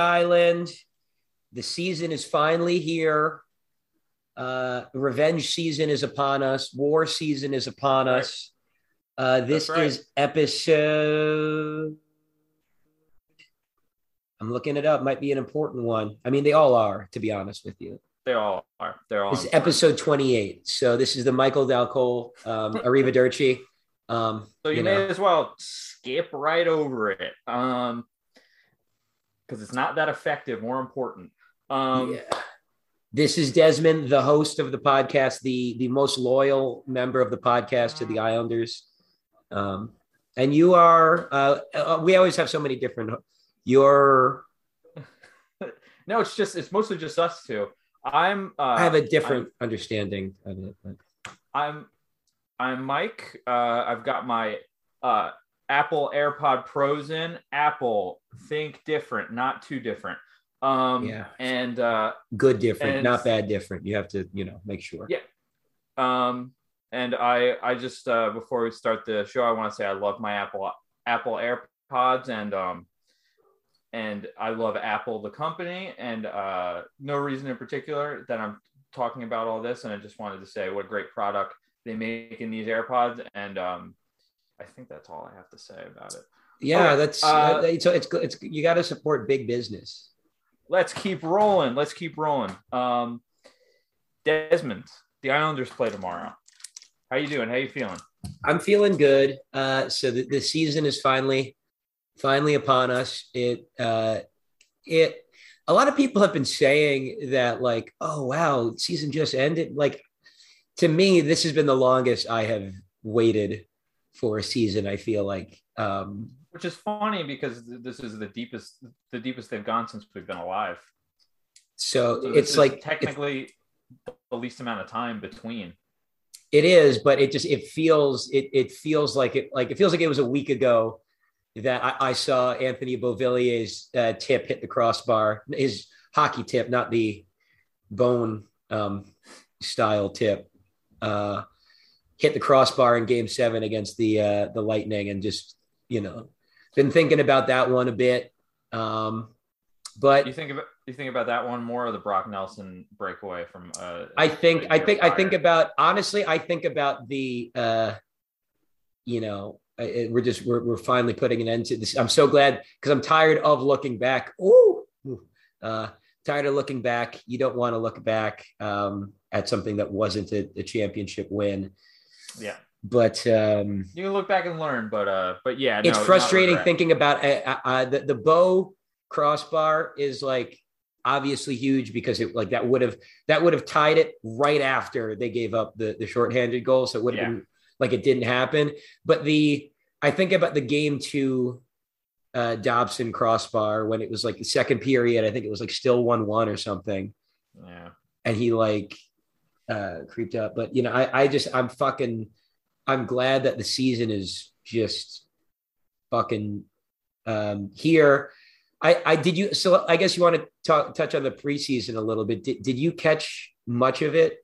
island. The season is finally here. Uh, revenge season is upon us. War season is upon Right. us. Uh, this right. is episode. I'm looking it up. Might be an important one. I mean, they all are, to be honest with you. They all are. They're all. This is episode 28. So this is the Michael Dal Colle, um, Arrivederci. Um, So you, you may know. as well skip right over it. Um, because it's not that effective. More important. Um, yeah. This is Desmond, the host of the podcast, the the most loyal member of the podcast to the Islanders. Um, and you are. Uh, uh, we always have so many different. You're. no, it's just it's mostly just us two. I'm. Uh, I have a different understanding of it. But. I'm I'm Mike. Uh, I've got my uh, Apple AirPod Pros in. Apple, think different, not too different. Um, Yeah. And uh, Good, different, And- not bad, different. You have to, you know, make sure. Yeah. um, and I I just uh, before we start the show, I want to say I love my Apple Apple AirPods and um and I love Apple the company and uh, no reason in particular that I'm talking about all this. And I just wanted to say what a great product they make in these AirPods and um I think that's all I have to say about it. Yeah, that's uh, so it's good. It's you got to support big business. Let's keep rolling. Let's keep rolling. Um, Desmond, the Islanders play tomorrow. How you doing? How you feeling? I'm feeling good. Uh, so the, the season is finally, finally upon us. It, uh, it. A lot of people have been saying that, like, oh wow, season just ended. Like, to me, this has been the longest I have waited for a season. I feel like, um, Which is funny because this is the deepest, the deepest they've gone since we've been alive. so, So it's like it's- technically the least amount of time between. It is, but it just it feels it it feels like it like it feels like it was a week ago that I, I saw Anthony Beauvillier's uh, tip hit the crossbar, his hockey tip, not the bone um, style tip, uh, hit the crossbar in Game Seven against the uh, the Lightning, and just you know been thinking about that one a bit. Um, but You think about you think about that one more, or the Brock Nelson breakaway from? Uh, I think I think I think about honestly I think about the uh you know I- I- we're just we're, we're finally putting an end to this I'm so glad because I'm tired of looking back ooh ooh, uh tired of looking back you don't want to look back um at something that wasn't a, a championship win yeah. but um You can look back and learn, but uh, but yeah, it's no, frustrating thinking about uh, uh, uh, the the Beau crossbar is like obviously huge because it like that would have that would have tied it right after they gave up the the shorthanded goal so it would have Yeah. been like it didn't happen but the i think about the game two uh dobson crossbar when it was like the second period i think it was like still 1-1 or something Yeah. and he like uh creeped up but you know i i just i'm fucking i'm glad that the season is just fucking um here i i did you so i guess you want to talk touch on the preseason a little bit did, did you catch much of it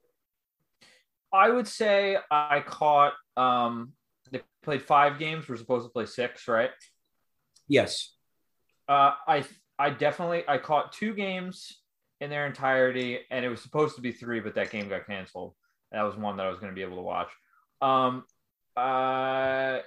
I would say I caught. Um, they played five games. We're supposed to play six, right? yes Uh, I I definitely I caught two games in their entirety, and it was supposed to be three, but that game got canceled. That was one that I was going to be able to watch. Um, uh,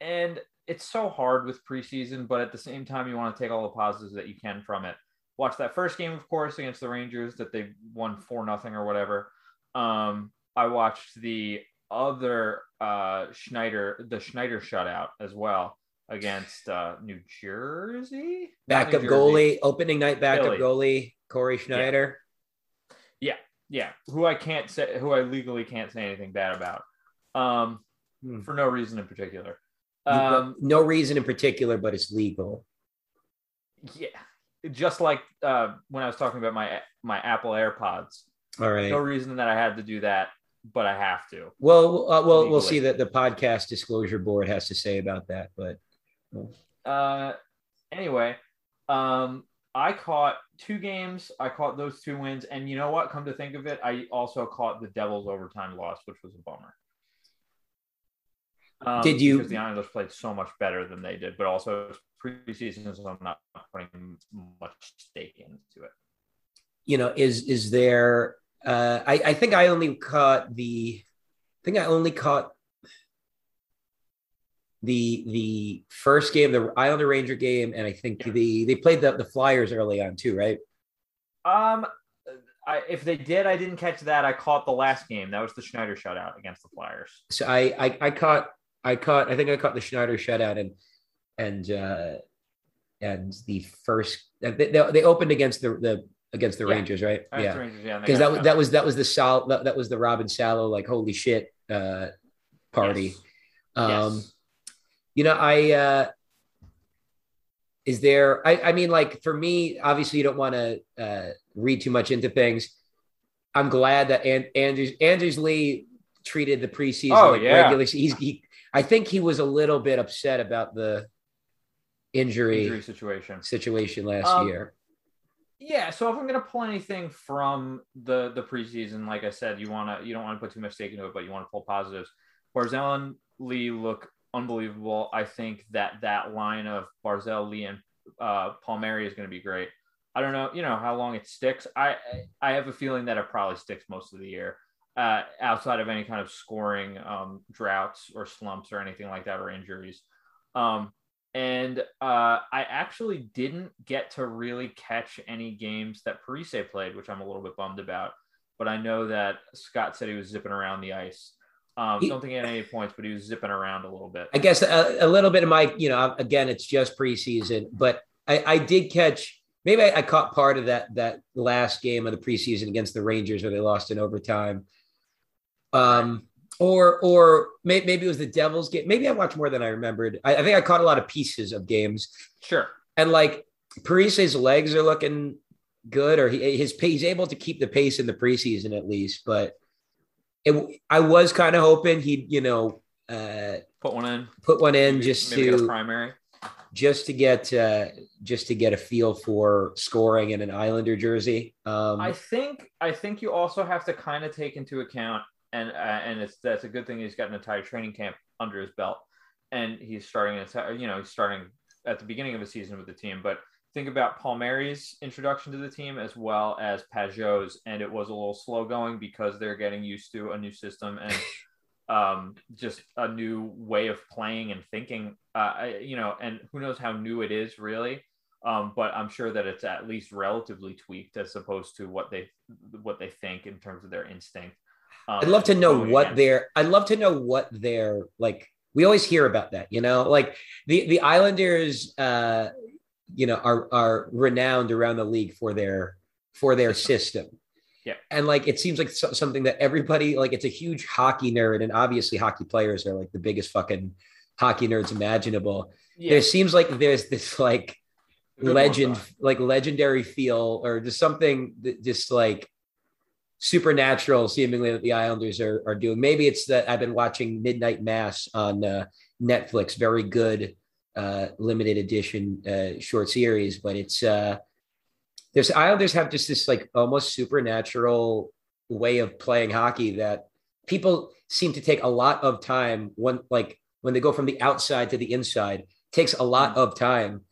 and it's so hard with preseason, but at the same time, you want to take all the positives that you can from it. Watch that first game, of course, against the Rangers that they won four nothing or whatever. Um, I watched the other uh Schneider, the Schneider shutout as well against uh New Jersey. Backup New Jersey. goalie opening night backup Philly. goalie corey schneider Yeah, yeah. who I can't say, who I legally can't say anything bad about, um, Hmm. for no reason in particular. Um, no reason in particular but it's legal yeah, just like uh, when I was talking about my my Apple AirPods. all right No reason that I had to do that, but I have to. well uh, well we'll see that the podcast disclosure board has to say about that but Uh, anyway, um, I caught two games. I caught those two wins, and you know what? Come to think of it, I also caught the Devils overtime loss, which was a bummer. Um, Did you- Because the Islanders played so much better than they did, but also preseason, so I'm not putting much stake into it. you know, is is there? Uh, I I think I only caught the. I think I only caught the the first game, the Islander Ranger game, and I think Yeah. the they played the the Flyers early on too, right? Um, I, if they did, I didn't catch that. I caught the last game. That was the Schneider shutout against the Flyers. So I I, I caught I caught I think I caught the Schneider shutout and and uh, and the first they, they, they opened against the the against the Yeah. Rangers, right? Uh, yeah. Rangers, yeah, because that was that was that was the Sal that, that was the Robin Salo like holy shit uh party. Yes. Um Yes. You know, I uh is there I I mean like for me, obviously you don't want to uh read too much into things. I'm glad that and Anders Anders Lee treated the preseason Oh, like yeah. regular. He's he I think he was a little bit upset about the injury, injury situation. situation last Um, year. Yeah, so if I'm gonna pull anything from the the preseason, like I said, you wanna you don't want to put too much stake into it, but you want to pull positives. Barzal and Lee look unbelievable. I think that that line of Barzal, Lee, and uh, Palmieri is going to be great. I don't know, you know, how long it sticks. I I have a feeling that it probably sticks most of the year, uh, outside of any kind of scoring um, droughts or slumps or anything like that or injuries. Um, and uh, I actually didn't get to really catch any games that Parise played, which I'm a little bit bummed about. But I know that Scott said he was zipping around the ice. Um, He- don't think he had any points, but he was zipping around a little bit. I guess a, a little bit of my, you know, again, it's just preseason, but I, I did catch. Maybe I, I caught part of that that last game of the preseason against the Rangers where they lost in overtime. Um, or or may, maybe it was the Devils game. Maybe I watched more than I remembered. I, I think I caught a lot of pieces of games, Sure. and like Parise's legs are looking good, or he, his he's able to keep the pace in the preseason at least. But it, I was kind of hoping he'd, you know. Uh, Put one in. put one in Maybe- just maybe to primary. just to get uh, just to get a feel for scoring in an Islander jersey. Um, I think I think you also have to kind of take into account, and uh, and it's that's a good thing he's got an entire training camp under his belt, and he's starting you know he's starting at the beginning of the season with the team. But think about Palmieri's introduction to the team as well as Pageau's, and it was a little slow going because they're getting used to a new system and um, just a new way of playing and thinking. Uh, you know, and who knows how new it is really. Um, but I'm sure that it's at least relatively tweaked as opposed to what they what they think in terms of their instinct. Um, I'd love to know what against- their I'd love to know what their like we always hear about that, you know, like the the Islanders uh you know are are renowned around the league for their for their system. Yeah. And like it seems like so- something that everybody like it's a huge hockey nerd and obviously hockey players are like the biggest fucking hockey nerds imaginable. yeah, There seems like there's this like good legend like legendary feel or just something that just like supernatural seemingly that the islanders are, are doing maybe it's that i've been watching midnight mass on uh, netflix very good uh, limited edition uh, short series but it's uh there's islanders have just this like almost supernatural way of playing hockey that people seem to take a lot of time when like when they go from the outside to the inside takes a lot of time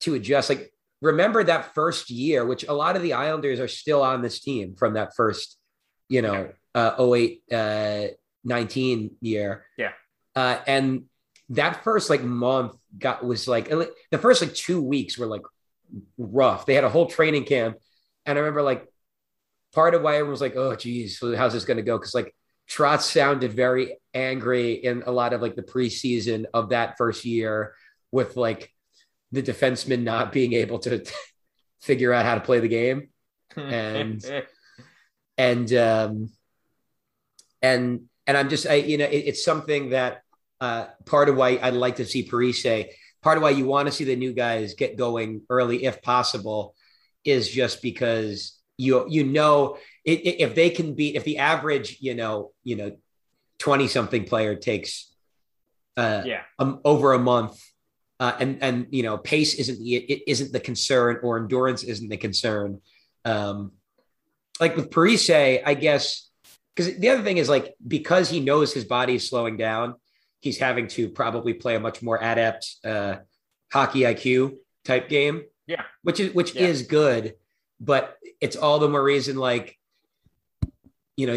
to adjust. Like, remember that first year, which a lot of the Islanders are still on this team from that first, you know, uh, 08, uh, 19 year. Yeah. Uh, and that first like month got was like the first like two weeks were like rough. They had a whole training camp. And I remember like part of why everyone was like, oh, geez, how's this going to go? Because like Trotz sounded very angry in a lot of like the preseason of that first year with like the defenseman not being able to figure out how to play the game and- and um and and i'm just i you know it, it's something that uh part of why i'd like to see Parise part of why you want to see the new guys get going early if possible is just because you you know i- i- if they can beat if the average you know you know 20 something player takes uh yeah, um, over a month, uh, and and you know pace isn't the it isn't the concern or endurance isn't the concern. Um, like with Parise, I guess because the other thing is like because he knows his body is slowing down, he's having to probably play a much more adept uh, hockey IQ type game. Yeah, which is which Yeah. is good, but it's all the more reason like you know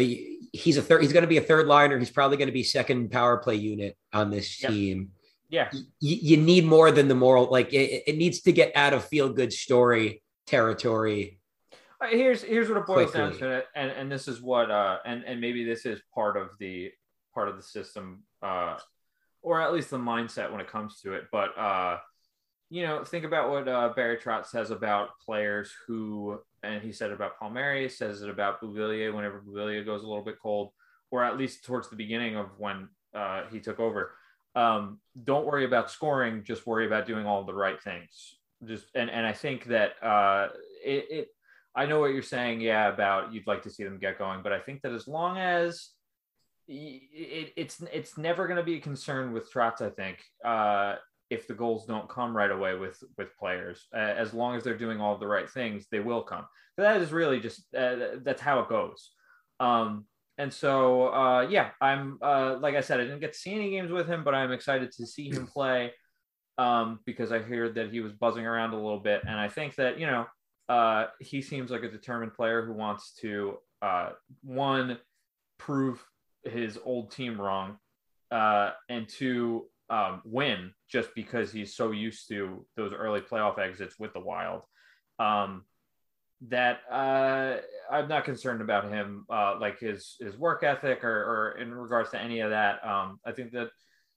he's a third he's going to be a third liner he's probably going to be second power play unit on this Yep. team yeah, y- you need more than the moral like it, it needs to get out of feel good story territory Uh, here's here's what it boils down to, and and this is what uh and and maybe this is part of the part of the system, uh, or at least the mindset when it comes to it. But uh, you know, think about what uh, Barry Trotz says about players who, and he said about Palmieri, says it about Beauvillier whenever Beauvillier goes a little bit cold, or at least towards the beginning of when uh, he took over. Um, don't worry about scoring; just worry about doing all the right things. Just and and I think that uh, it, it I know what you're saying, yeah, about you'd like to see them get going, but I think that as long as it, it's it's never going to be a concern with Trotz, I think, uh, if the goals don't come right away with with players, uh, as long as they're doing all the right things, they will come. That is really just uh, that's how it goes. Um, and so, uh, yeah, I'm uh, like I said, I didn't get to see any games with him, but I'm excited to see him play um, because I heard that he was buzzing around a little bit, and I think that you know uh, he seems like a determined player who wants to uh, one prove his old team wrong, uh, and two um, win just because he's so used to those early playoff exits with the Wild. Um, that uh, I'm not concerned about him, uh, like his his work ethic or, or in regards to any of that. Um, I think that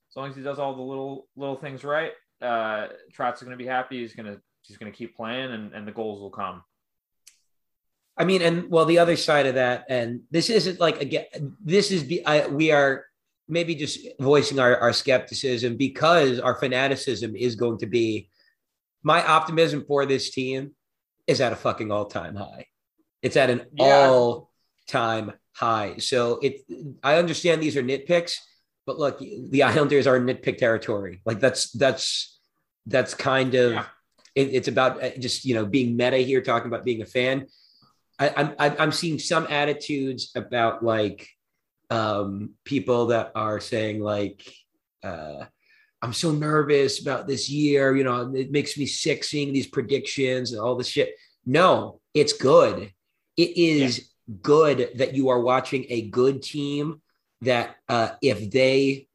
as long as he does all the little little things right, uh, Trotz is going to be happy. He's going to he's going to keep playing, and, and the goals will come. I mean, and well, the other side of that, and this isn't like again, this is be I, we are maybe just voicing our, our skepticism because our fanaticism is going to be my optimism for this team is at a fucking all time high. It's at an Yeah. all time high. So it, I understand these are nitpicks, but look, the Islanders are nitpick territory. Like that's that's that's kind of Yeah. it, it's about uh, just you know being meta here, talking about being a fan. I, I'm I'm seeing some attitudes about like um, people that are saying like uh, I'm so nervous about this year. You know, it makes me sick seeing these predictions and all this shit. No, it's good. It is good that you are watching a good team that uh, if they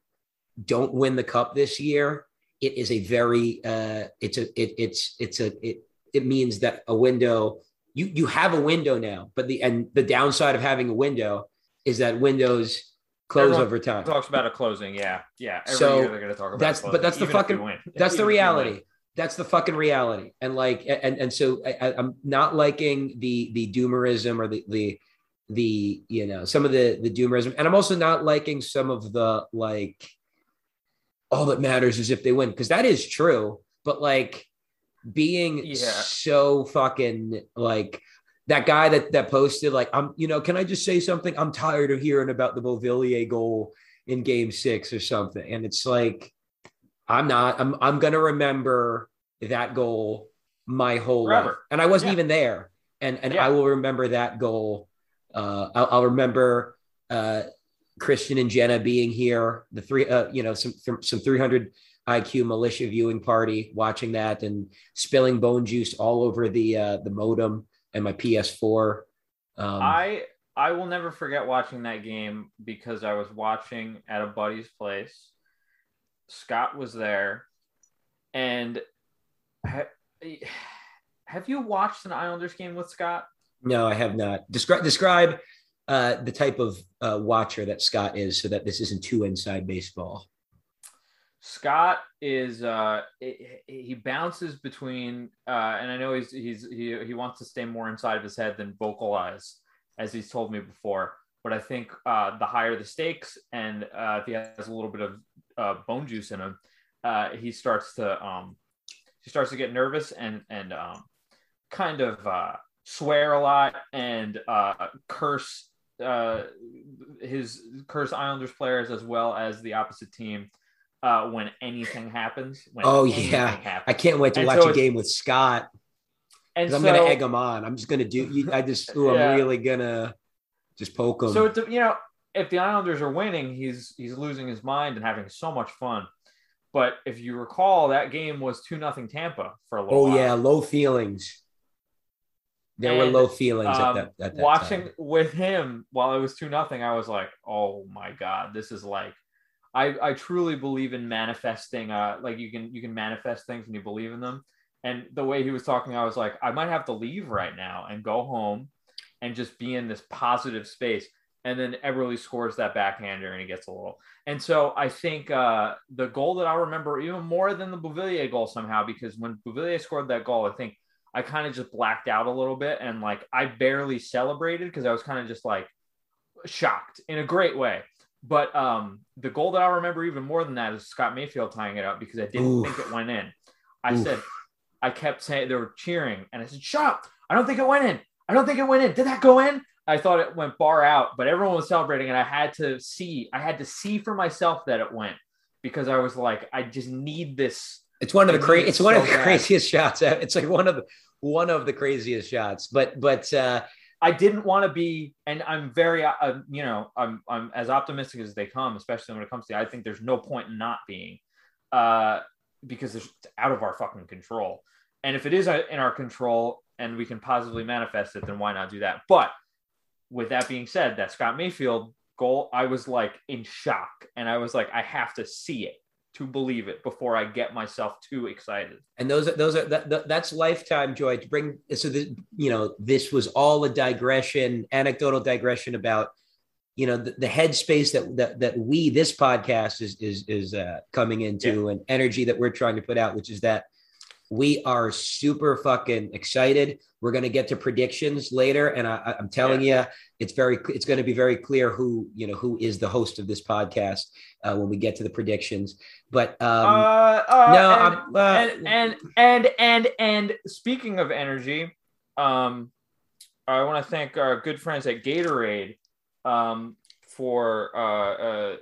don't win the cup this year, it is a very uh, it's a it, it's it's a it it means that a window you you have a window now, but the and the downside of having a window is that windows close Everyone over time. Talks about a closing, yeah, yeah. Every So, year they're going to talk about. that's- closing, but that's the fucking- That's the reality. That's the fucking reality. And like and and so I, I- I'm not liking the the doomerism or the the the you know some of the the doomerism, and I'm also not liking some of the like all that matters is if they win because that is true. But like being Yeah. so fucking like that guy that that posted like I'm you know can I just say something? I'm tired of hearing about the Beauvillier goal in Game Six or something, and it's like I'm not. I'm I'm gonna remember that goal my whole Forever. life, and I wasn't Yeah. even there, and and Yeah. I will remember that goal. Uh, I'll, I'll remember uh, Christian and Jenna being here, the three, uh, you know, some some 300 IQ militia viewing party, watching that and spilling bone juice all over the uh, the modem and my PS4. Um, I I will never forget watching that game because I was watching at a buddy's place. Scott was there, and ha- have you watched an Islanders game with Scott? No, I have not. Describe describe uh, the type of uh, watcher that Scott is, so that this isn't too inside baseball. Scott is uh he bounces between uh and I know he's he's he, he wants to stay more inside of his head than vocalize as he's told me before. But I think uh the higher the stakes and uh if he has a little bit of uh bone juice in him uh he starts to um he starts to get nervous and and um kind of uh swear a lot and uh curse uh his curse Islanders players as well as the opposite team uh, when anything happens. When Oh, anything yeah. happens. I can't wait to And watch so a game with Scott. And 'cause I'm gonna egg him on. I'm just gonna do. I just. Ooh, Yeah. I'm really gonna just poke him. so it, de- you know, if the Islanders are winning, he's he's losing his mind and having so much fun. But if you recall, that game was two nothing Tampa for a little. Oh while. yeah, low feelings. There were low feelings Um, at that, at that watching time. with him while it was two nothing, I was like, oh my god, this is like. I, I truly believe in manifesting. Uh, like you can you can manifest things when you believe in them. And the way he was talking, I was like, I might have to leave right now and go home, and just be in this positive space. And then Eberle scores that backhander and he gets a little. And so I think uh, the goal that I remember even more than the Beauvillier goal somehow, because when Beauvillier scored that goal, I think I kind of just blacked out a little bit and like I barely celebrated because I was kind of just like shocked in a great way. But um, the goal that I remember even more than that is Scott Mayfield tying it up because I didn't Oof. think it went in. I Oof. said, I kept saying they were cheering, and I said, "Shut up! I don't think it went in. I don't think it went in. Did that go in?" I thought it went far out, but everyone was celebrating, and I had to see. I had to see for myself that it went because I was like, I just need this. It's one of the I cra- need it It's one of the bad. craziest shots. It's like one of the one of the craziest shots. But but uh, I didn't want to be, and I'm very, uh, you know, I'm I'm as optimistic as they come, especially when it comes to. I think there's no point in not being, uh, because it's out of our fucking control. And if it is uh, in our control and we can positively manifest it, then why not do that? But with that being said, that Scott Mayfield goal, I was like in shock, and I was like, I have to see it to believe it before I get myself too excited. and those are those are that, that- that's lifetime joy to bring. So the, you know this was all a digression, anecdotal digression about you know the, the headspace that, that that we this podcast is is is uh, coming into and energy that we're trying to put out, which is that we are super fucking excited. We're going to get to predictions later, and I, I'm telling you, it's very it's going to be very clear who you know who is the host of this podcast uh, when we get to the predictions. But um, uh, uh, no, and- uh, and and and and speaking of energy, um, I want to thank our good friends at Gatorade um, for uh, uh,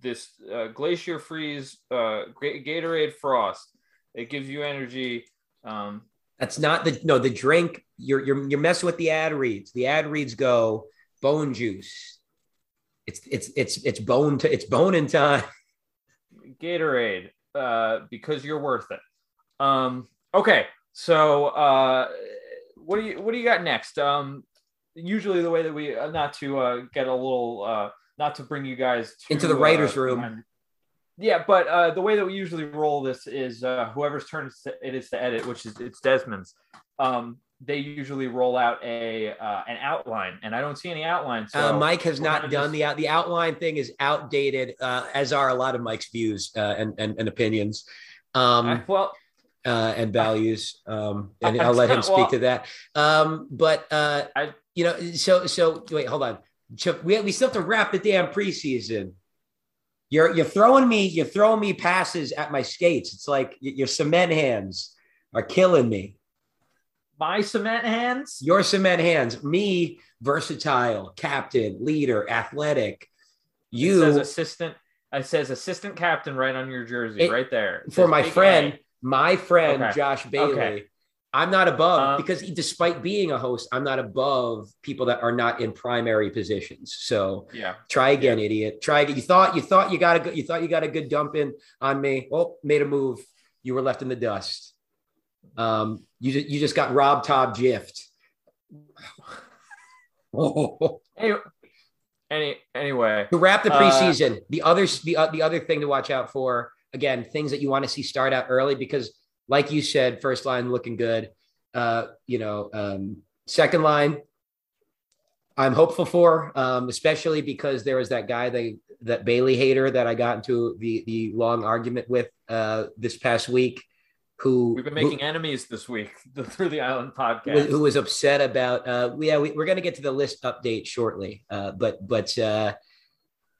this uh, Glacier Freeze uh, Ga- Gatorade Frost. It gives you energy. Um, That's not the no the drink. You're you're you're messing with the ad reads. The ad reads go bone juice. It's it's it's it's bone to it's bone in time. Gatorade uh, because you're worth it. Um, okay, so uh, what do you what do you got next? Um, usually the way that we uh, not to uh, get a little uh, not to bring you guys to, Into the writer's uh, room. Yeah, but uh, the way that we usually roll this is uh, whoever's turn it is to edit, which is it's Desmond's. Um, they usually roll out a uh, an outline, and I don't see any outline. So uh, Mike has not done just- the out the outline thing is outdated, uh, as are a lot of Mike's views uh, and, and and opinions. Um, I- well, uh, and values. Um, and I'll let him well- speak to that. Um, but uh, I- you know, so so wait, hold on. Chip, We we still have to wrap the damn preseason. You're you're throwing me you're throwing me passes at my skates. It's like your cement hands are killing me. my cement hands. Your cement hands, me versatile, captain, leader, athletic. It You says assistant. It says assistant captain right on your jersey, It- right there. It for my friend, my friend Okay. Josh Bailey. Okay. I'm not above Um, because despite being a host, I'm not above people that are not in primary positions. So Yeah. try again, idiot. Try again. You thought you thought you got a good you thought you got a good dump in on me. Oh, made a move. You were left in the dust. Um, you just you just got Rob Todd gift. Anyway, any anyway, To wrap the Uh, preseason, the other the, uh, the other thing to watch out for again, things that you want to see start out early because, like you said, first line looking good. Uh, you know, um, second line, I'm hopeful for, um, especially because there was that guy they that Bailey hater that I got into the the long argument with uh, this past week, who we've been who- making enemies this week the through the island who, podcast. who was upset about uh yeah we, we're going to get to the list update shortly uh but but uh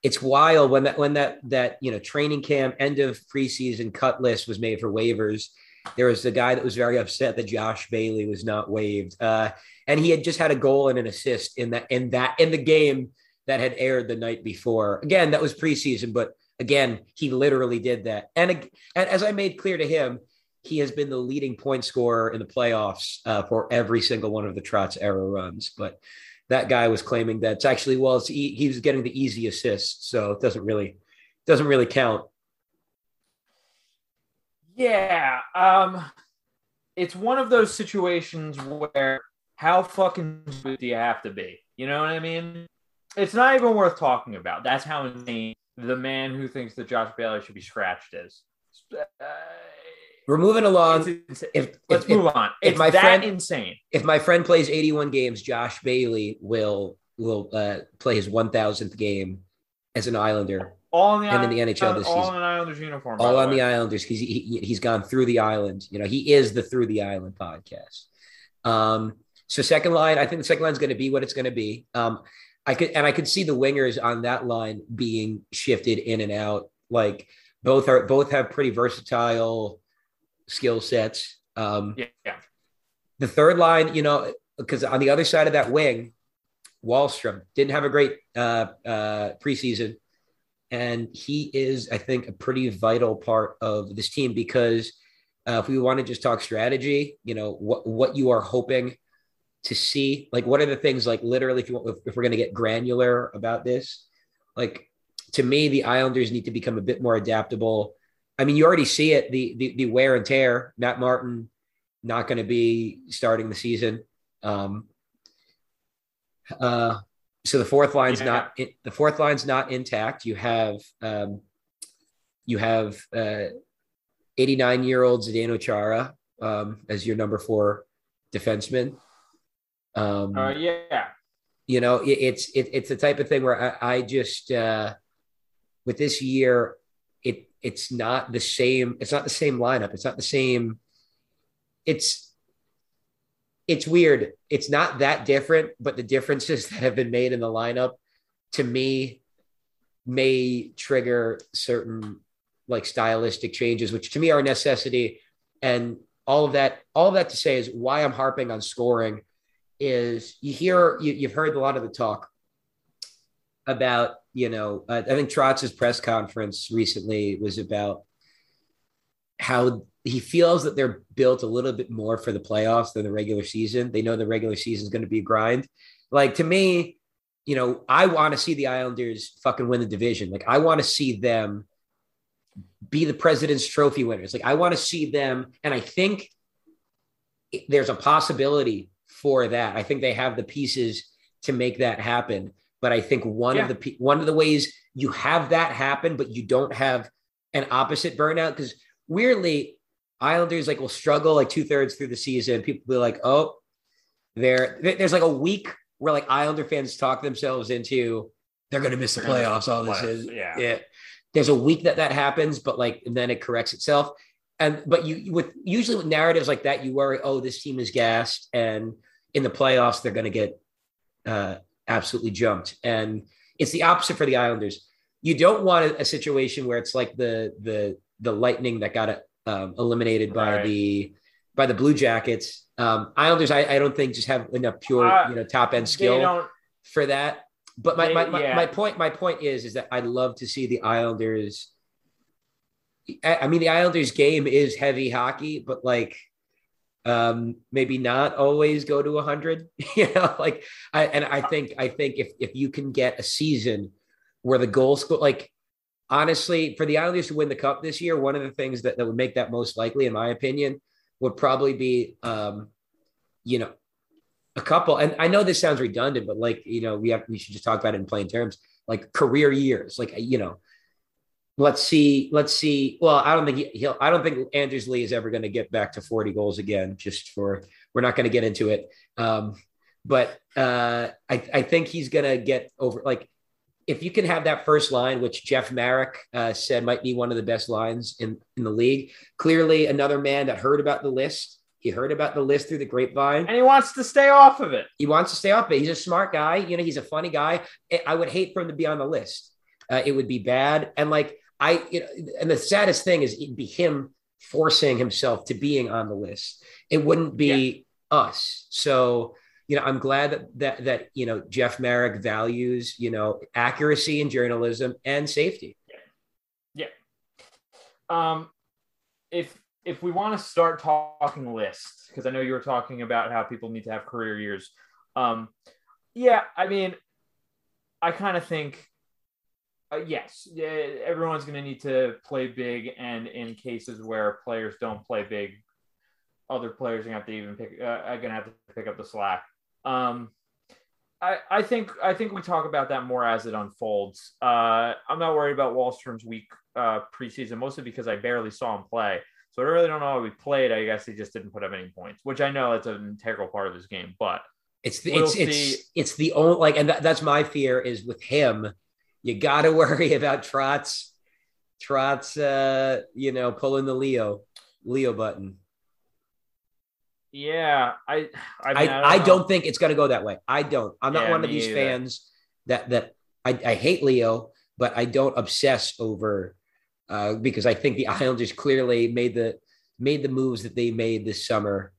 it's wild when that when that that you know training camp end of preseason cut list was made for waivers there was a guy that was very upset that josh bailey was not waived uh and he had just had a goal and an assist in that in that in the game that had aired the night before again that was preseason but again he literally did that and, and as i made clear to him he has been the leading point scorer in the playoffs uh, for every single one of the Trotz era runs. But that guy was claiming that it's actually well, he, he was getting the easy assist, so it doesn't really doesn't really count. Yeah, um, it's one of those situations where how fucking do you have to be? You know what I mean? It's not even worth talking about. That's how insane the man who thinks that Josh Bailey should be scratched is. Uh, We're moving along. If, if, let's if, move on. If it's my that friend, insane. If my friend plays 81 games, Josh Bailey will will uh, play his 1,000th game as an Islander. All in the and in the NHL this all season. in an Islanders uniform. All on the, the. Islanders because he, he he's gone through the island. You know, he is the through the island podcast. Um, so second line, I think the second line is going to be what it's going to be. Um, I could and I could see the wingers on that line being shifted in and out. Like both are both have pretty versatile skill sets. Um, Yeah, yeah. the third line, you know, because on the other side of that wing, Wahlstrom didn't have a great uh, uh, preseason, and he is, I think, a pretty vital part of this team because uh, if we want to just talk strategy, you know, what what you are hoping to see, like, what are the things, like, literally, if you want, if, if we're going to get granular about this, like, to me, the Islanders need to become a bit more adaptable. I mean, you already see it the the, the wear and tear. Matt Martin not going to be starting the season. Um, uh, so the fourth line's Yeah. not the fourth line's not intact. You have um, you have uh, 89 year old Zdeno Chara um, as your number four defenseman. Um, Uh, yeah. you know, it, it's it, it's the type of thing where I, I just uh, with this year, it it's not the same. It's not the same lineup. It's not the same. It's it's weird. It's not that different, but the differences that have been made in the lineup, to me, may trigger certain like stylistic changes, which to me are a necessity. And all of that, all of that to say is why I'm harping on scoring is you hear you, you've heard a lot of the talk about you know uh, I think Trotz's press conference recently was about how he feels that they're built a little bit more for the playoffs than the regular season. They know the regular season is going to be a grind. Like to me, you know, I want to see the Islanders fucking win the division. Like I want to see them be the President's Trophy winners. Like I want to see them, and I think there's a possibility for that. I think they have the pieces to make that happen. But I think one Yeah. of the one of the ways you have that happen, but you don't have an opposite burnout because weirdly, Islanders like will struggle like two thirds through the season. People be like, oh, there. There's like a week where like Islander fans talk themselves into they're going to miss the They're gonna miss playoffs. All this is yeah. yeah. There's a week that that happens, but like and then it corrects itself. And but you with usually with narratives like that, you worry, oh, this team is gassed, and in the playoffs they're going to get uh, absolutely jumped. And it's the opposite for the Islanders. You don't want a, a situation where it's like the the the Lightning that got um, eliminated by Right. the by the Blue Jackets. Um, Islanders, I, I don't think just have enough pure Uh, you know top end skill for that. But my, They- my, my, yeah. my point my point is is that I'd love to see the Islanders. I, I mean, the Islanders game is heavy hockey, but like um maybe not always go to 100 you know like i and i think i think if if you can get a season where the goal score like honestly for the islanders to win the cup this year one of the things that, that would make that most likely in my opinion would probably be um you know a couple and i know this sounds redundant but like you know we have we should just talk about it in plain terms like career years like you know let's see let's see well i don't think he, he'll i don't think anders lee is ever going to get back to 40 goals again just for we're not going to get into it um but uh i i think he's going to get over like if you can have that first line which jeff Marek uh, said might be one of the best lines in in the league clearly another man that heard about the list he heard about the list through the grapevine And he wants to stay off of it. he wants to stay up. He's a smart guy. You know, he's a funny guy. I- I would hate for him to be on the list. Uh, it would be bad. And like I, you know, and the saddest thing is it'd be him forcing himself to being on the list. It wouldn't be us. So you know, I'm glad that that that you know Jeff Marek values you know accuracy in journalism and safety. Yeah. Um, if if we want to start talking lists, because I know you were talking about how people need to have career years. Um, Yeah, I mean, I kind of think, uh, yes, everyone's going to need to play big, and in cases where players don't play big, other players are going to have to even pick, uh, are going to have to pick up the slack. Um, I, I think I think we talk about that more as it unfolds. Uh, I'm not worried about Wahlstrom's week uh, preseason, mostly because I barely saw him play. So I really don't know how he played. I guess he just didn't put up any points, which I know it's an integral part of his game. But it's the, we'll it's see. it's it's the only like, and that, that's my fear is with him. You got to worry about Trotz, Trotz, uh, you know, pulling the Leo Leo button. Yeah, I I, mean, I, I, don't, I don't, think it's going to go that way. I don't. I'm not yeah, one of these either. fans that that I, I hate Leo, but I don't obsess over uh, because I think the Islanders clearly made the made the moves that they made this summer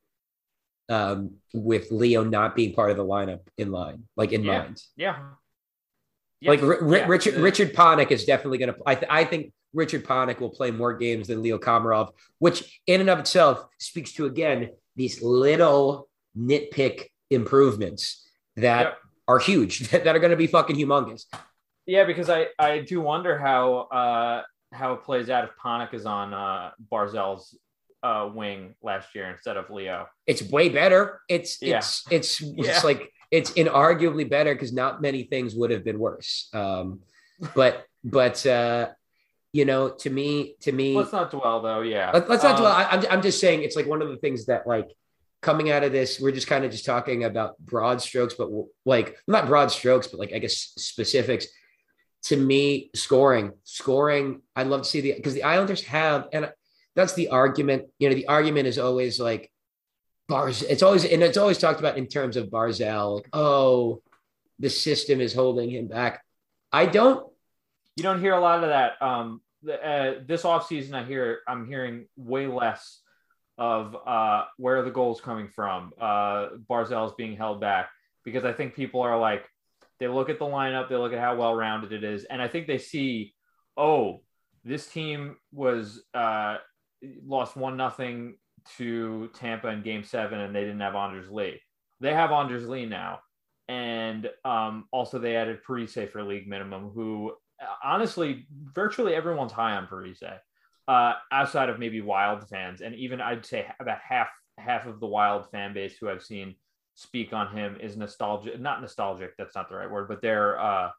um, with Leo not being part of the lineup in line, like in yeah. mind. Yeah. Like R- yeah. Richard Richard Panik is definitely going to. I, th- I think Richard Panik will play more games than Leo Komarov, which in and of itself speaks to again these little nitpick improvements that yep. are huge, that, are going to be fucking humongous. Yeah, because I I do wonder how uh how it plays out if Panik is on uh Barzal's uh wing last year instead of Leo. It's way better. It's yeah. it's it's it's like it's inarguably better because not many things would have been worse. Um, but but uh, you know, to me, to me, let's not dwell though. Yeah, let, us not um, dwell. I, I'm I'm just saying it's like one of the things that like coming out of this, we're just kind of just talking about broad strokes, but like not broad strokes, but like I guess specifics. To me, scoring, scoring, I'd love to see the because the Islanders have, and that's the argument. You know, the argument is always like bars. It's always and it's always talked about in terms of Barzal, like oh, the system is holding him back. I don't. You don't hear a lot of that. Um, uh, this offseason, I hear I'm hearing way less of uh, where are the goals coming from. Uh, Barzal's being held back because I think people are like they look at the lineup, they look at how well rounded it is, and I think they see, oh, this team was uh, lost one nothing to Tampa in Game Seven, and they didn't have Anders Lee. They have Anders Lee now, and um, also they added Parise for league minimum, who honestly, virtually everyone's high on Parise, uh, outside of maybe Wild fans, and even I'd say about half half of the Wild fan base who I've seen speak on him is nostalgic. Not nostalgic. That's not the right word, but they're. Uh,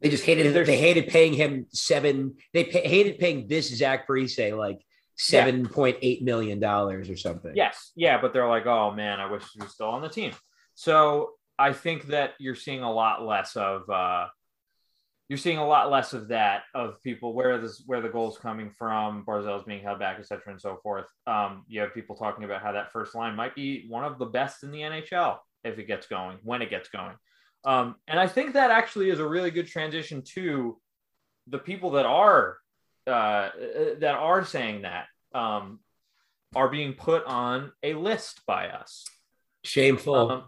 they just hated. They hated paying him seven. They pay, hated paying this Zach Parise like seven point yeah. eight million dollars or something. Yes, yeah, but they're like, oh man, I wish he was still on the team. So I think that you're seeing a lot less of uh, you're seeing a lot less of that of people where this where the goals coming from, Barzal's being held back, etc., and so forth. Um, you have people talking about how that first line might be one of the best in the NHL if it gets going, when it gets going. Um, and I think that actually is a really good transition to the people that are uh, that are saying that um, are being put on a list by us. Shameful. Um,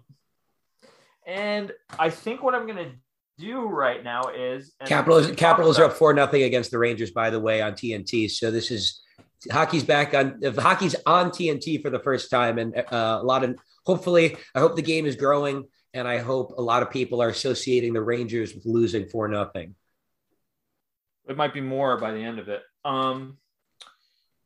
and I think what I'm going to do right now is Capitals. Capitals are up four nothing against the Rangers. By the way, on TNT. So this is hockey's back on. Hockey's on TNT for the first time, and uh, a lot of hopefully, I hope the game is growing, and I hope a lot of people are associating the Rangers with losing four nothing. It might be more by the end of it. Um,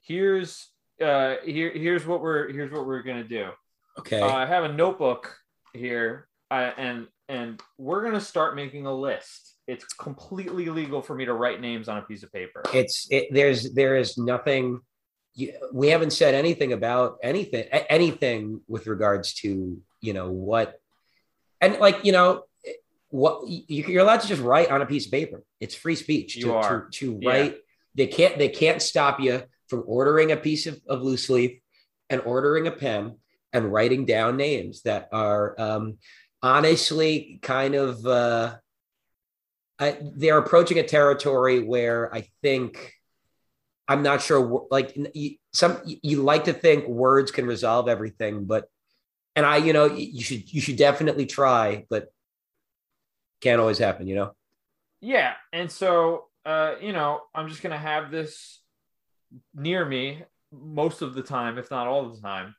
here's uh, here here's what we're here's what we're gonna do. Okay. Uh, I have a notebook here, uh, and and we're gonna start making a list. It's completely legal for me to write names on a piece of paper. It's it, there's there is nothing. You, we haven't said anything about anything anything with regards to you know what, and like you know what you, are allowed to just write on a piece of paper. It's free speech you to, are. to, to write. Yeah. They can't they can't stop you from ordering a piece of, of loose leaf and ordering a pen and writing down names that are um, honestly kind of uh, I, they're approaching a territory where I think I'm not sure. Like some, you like to think words can resolve everything, but and I, you know, you should you should definitely try, but can't always happen, you know. Yeah, and so uh, you know, I'm just gonna have this near me most of the time, if not all the time,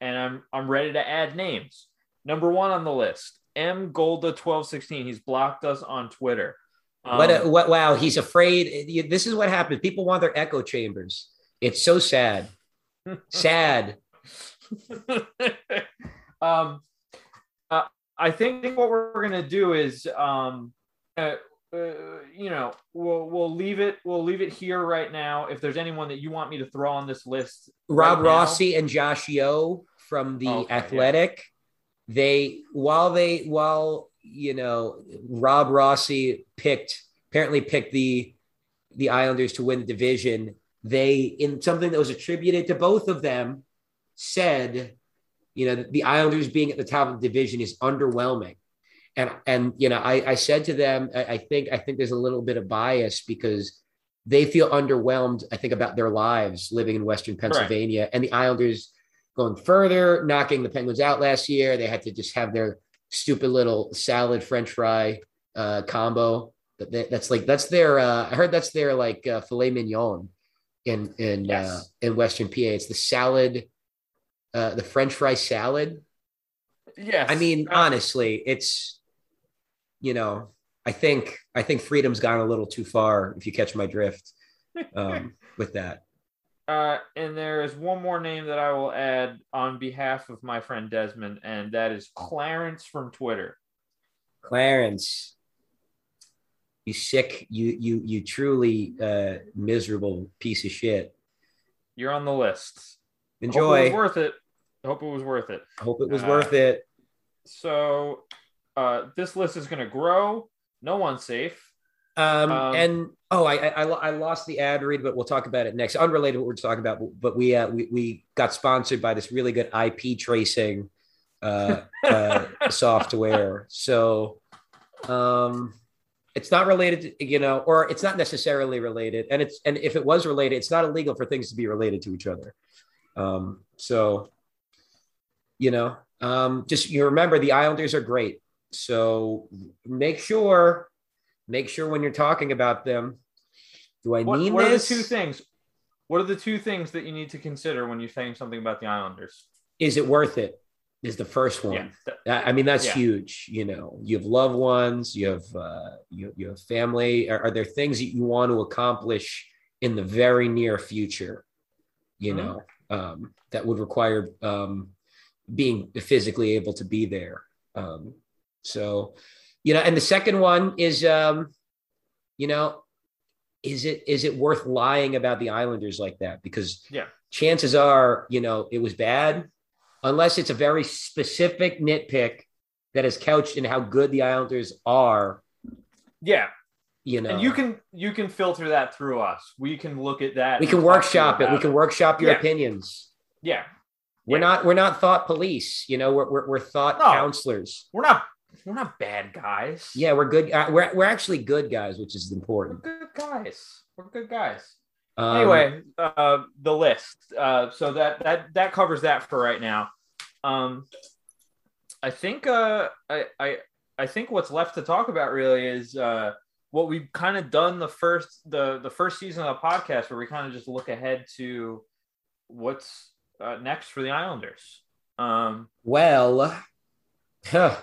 and I'm I'm ready to add names. Number one on the list, M Golda twelve sixteen. He's blocked us on Twitter. Um, what, a, what? Wow, he's afraid. This is what happens. People want their echo chambers. It's so sad. sad. um, uh, I think what we're gonna do is, um, uh, uh, you know, we'll we'll leave it we'll leave it here right now. If there's anyone that you want me to throw on this list, Rob right Rossi and Josh Yohe from the okay, Athletic, yeah. They while they while you know Rob Rossi picked apparently picked the the Islanders to win the division. They in something that was attributed to both of them said, you know, the Islanders being at the top of the division is underwhelming and and you know I, I said to them I, I, think I think there's a little bit of bias because they feel underwhelmed I think about their lives living in Western Pennsylvania right. and the Islanders going further knocking the Penguins out last year they had to just have their stupid little salad French fry uh, combo that that's like that's their uh, I heard that's their like uh, filet mignon in in uh, yes. uh, in Western PA it's the salad uh, the French fry salad Yes. I mean, honestly, it's you know, I think I think freedom's gone a little too far. If you catch my drift, um, with that. Uh, and there is one more name that I will add on behalf of my friend Desmond, and that is Clarence from Twitter. Clarence, you sick, you you you truly uh, miserable piece of shit. You're on the list. Enjoy. Hope it was worth it. Hope it was worth it. Hope it was uh, worth it. So uh, this list is going to grow. No one's safe. Um, um, and oh, I, I, I lost the ad read, but we'll talk about it next. Unrelated to what we're talking about, but we uh, we we got sponsored by this really good IP tracing uh, uh, software. So um, it's not related to you know, or it's not necessarily related. And it's and if it was related, it's not illegal for things to be related to each other. Um, so you know, um, just you remember the Islanders are great. So make sure, make sure when you're talking about them, do I what, mean what this? are the two things? What are the two things that you need to consider when you're saying something about the Islanders? Is it worth it? Is the first one. Yeah. I mean, that's yeah. huge. You know, you have loved ones, you have uh, you, you have family. Are, are, there things that you want to accomplish in the very near future? You mm-hmm. know, um, that would require um, being physically able to be there. Um, so, you know, and the second one is, um, you know, is it is it worth lying about the Islanders like that? Because yeah, chances are, you know, it was bad, unless it's a very specific nitpick that is couched in how good the Islanders are. Yeah. You know, and you can you can filter that through us. We can look at that. We can workshop it. We can workshop your yeah. opinions. Yeah. We're yeah. not we're not thought police, you know, we're we're, we're thought no, counselors. We're not we're not bad guys. Yeah, we're good. Uh, we're we're actually good guys, which is important. Guys. We're good guys. Um, anyway, uh, the list. Uh, so that that that covers that for right now. Um, I think uh, I I I think what's left to talk about really is uh, what we've kind of done the first the the first season of the podcast, where we kind of just look ahead to what's uh, next for the Islanders. Um, well, huh,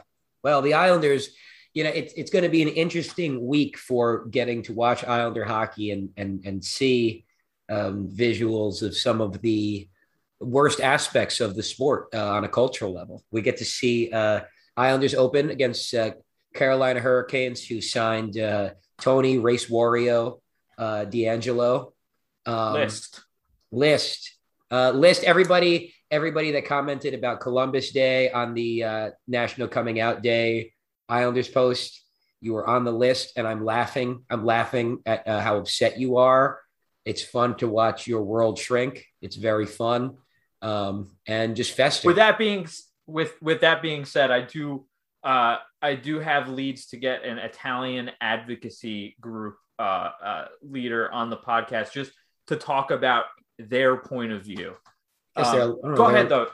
well, the Islanders, you know, it's it's going to be an interesting week for getting to watch Islander hockey and and and see um, visuals of some of the worst aspects of the sport uh, on a cultural level. We get to see uh, Islanders open against uh, Carolina Hurricanes, who signed uh, Tony Race Wario uh, DeAngelo. Um, list. List. Uh, list everybody everybody that commented about Columbus Day on the uh, National Coming Out Day Islanders post. You were on the list, and I'm laughing. I'm laughing at uh, how upset you are. It's fun to watch your world shrink. It's very fun, um, and just festive. With that being with with that being said, I do uh, I do have leads to get an Italian advocacy group uh, uh, leader on the podcast just to talk about their point of view. Um, go ahead though.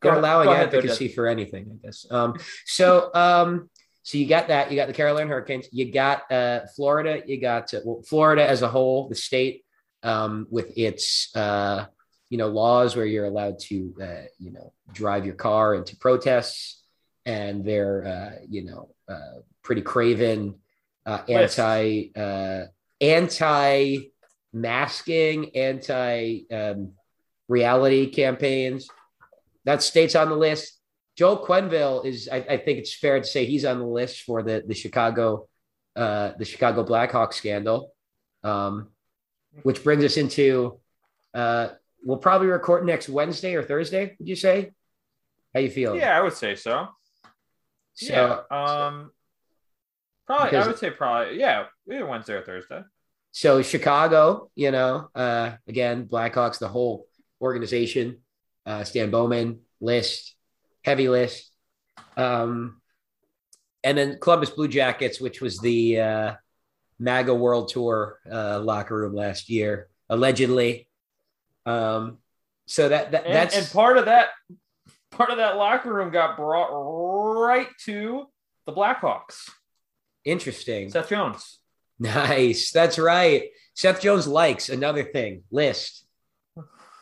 They're allowing go advocacy ahead, for anything, I guess. Um, so, um, so you got that. You got the Carolina Hurricanes. You got uh, Florida. You got uh, well, Florida as a whole, the state um, with its uh, you know laws where you're allowed to uh, you know drive your car into protests. and they're uh, you know uh, pretty craven, uh, anti uh, anti masking, anti um, reality campaigns. That state's on the list. Joel Quenneville is, I, I think it's fair to say he's on the list for the the Chicago uh, the Chicago Blackhawks scandal, um, which brings us into uh, we'll probably record next Wednesday or Thursday. Would you say? How you feel? Yeah, I would say so. So, yeah. Um, probably. Because- I would say probably. Yeah, either Wednesday or Thursday. so Chicago, you know, uh, again, Blackhawks, the whole organization, uh, Stan Bowman list, heavy list, um, and then Columbus Blue Jackets, which was the uh, MAGA World Tour uh, locker room last year, allegedly. Um, so that, that And, that's and part of that, part of that locker room got brought right to the Blackhawks. interesting. Seth Jones. Nice, that's right. Seth Jones likes another thing list.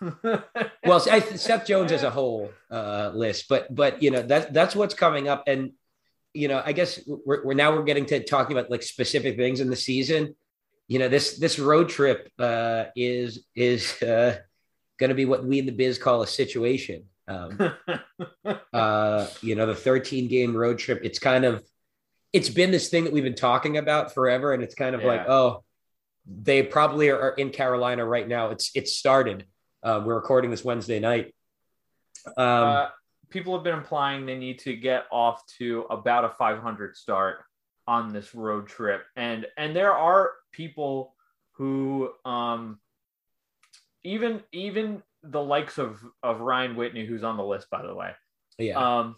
Well, I, Seth Jones as a whole uh, list, but but you know that that's what's coming up, and you know I guess we're, we're now we're getting to talking about like specific things in the season. You know this this road trip uh, is is uh, going to be what we in the biz call a situation. Um, uh, you know the 13 game road trip. It's kind of it's been this thing that we've been talking about forever, and it's kind of like oh they probably are in Carolina right now. It's it's started. Uh, we're recording this Wednesday night. Um, uh, people have been implying they need to get off to about a 500 start on this road trip, and and there are people who, um, even even the likes of of Ryan Whitney, who's on the list by the way, yeah, um,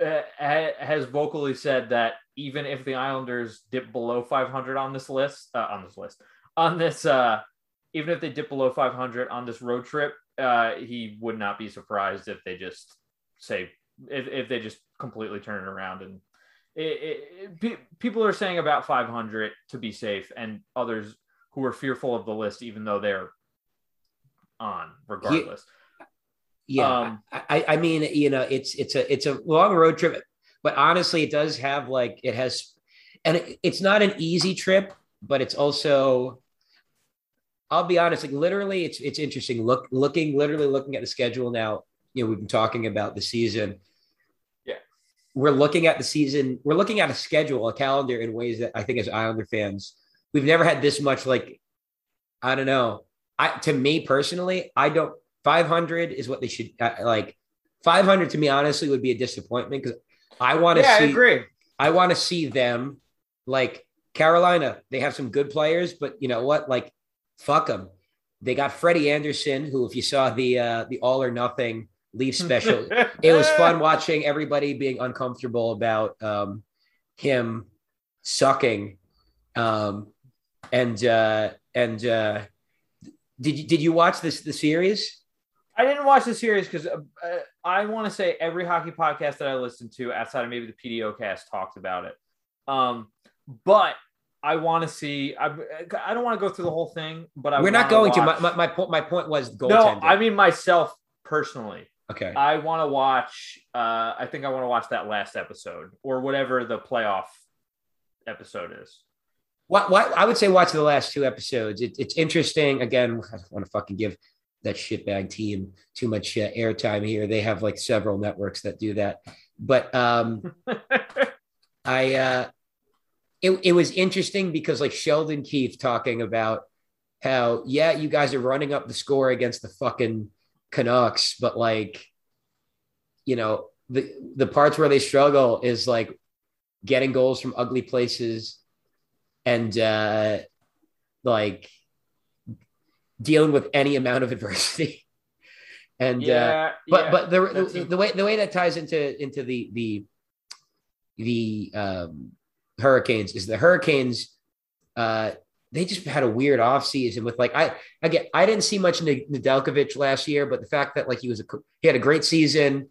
has vocally said that even if the Islanders dip below 500 on this list, uh, on this list, on this, uh, even if they dip below 500 on this road trip, uh, he would not be surprised if they just say if, if they just completely turn it around and it, it, it- pe- people are saying about 500 to be safe, and others who are fearful of the list, even though they're on regardless. yeah. um, I, I- mean, you know, it's it's a it's a long road trip, but honestly, it does have like it has, and it, it's not an easy trip, but it's also. I'll be honest, like literally, it's it's interesting. Look, looking literally looking at the schedule now. You know, we've been talking about the season. Yeah. we're looking at the season. We're looking at a schedule, a calendar in ways that I think as Islander fans, we've never had this much. Like, I don't know. I to me personally, I don't. Five hundred is what they should uh, like. Five hundred to me, honestly, would be a disappointment because I want to yeah, I see. agree. I want to see them like Carolina. They have some good players, but you know what? Like, fuck them. They got Freddie Andersen, who, if you saw the uh, the All or Nothing Leaf special, it was fun watching everybody being uncomfortable about um, him sucking. Um, and uh, and uh, did you did you watch this the series? I didn't watch the series because uh, uh, I want to say every hockey podcast that I listened to, outside of maybe the PDO cast, talked about it. Um, but I want to see. I, I don't want to go through the whole thing, but I We're not going to. My, my, my point. My point was no, goaltending. I mean myself personally. okay. I want to watch. Uh, I think I want to watch that last episode or whatever the playoff episode is. What, what I would say, watch the last two episodes. It, it's interesting. Again, I don't want to fucking give that shitbag team too much uh, airtime here. They have like several networks that do that. But um, I, uh, it, it was interesting because like Sheldon Keefe talking about how, yeah, you guys are running up the score against the fucking Canucks, but like, you know, the, the parts where they struggle is like getting goals from ugly places and uh, like dealing with any amount of adversity. and uh, yeah, but yeah. but the, the the way the way that ties into into the the the um, Hurricanes is the Hurricanes. Uh, they just had a weird offseason with like I again I didn't see much Nedeljkovic last year, but the fact that like he was a he had a great season,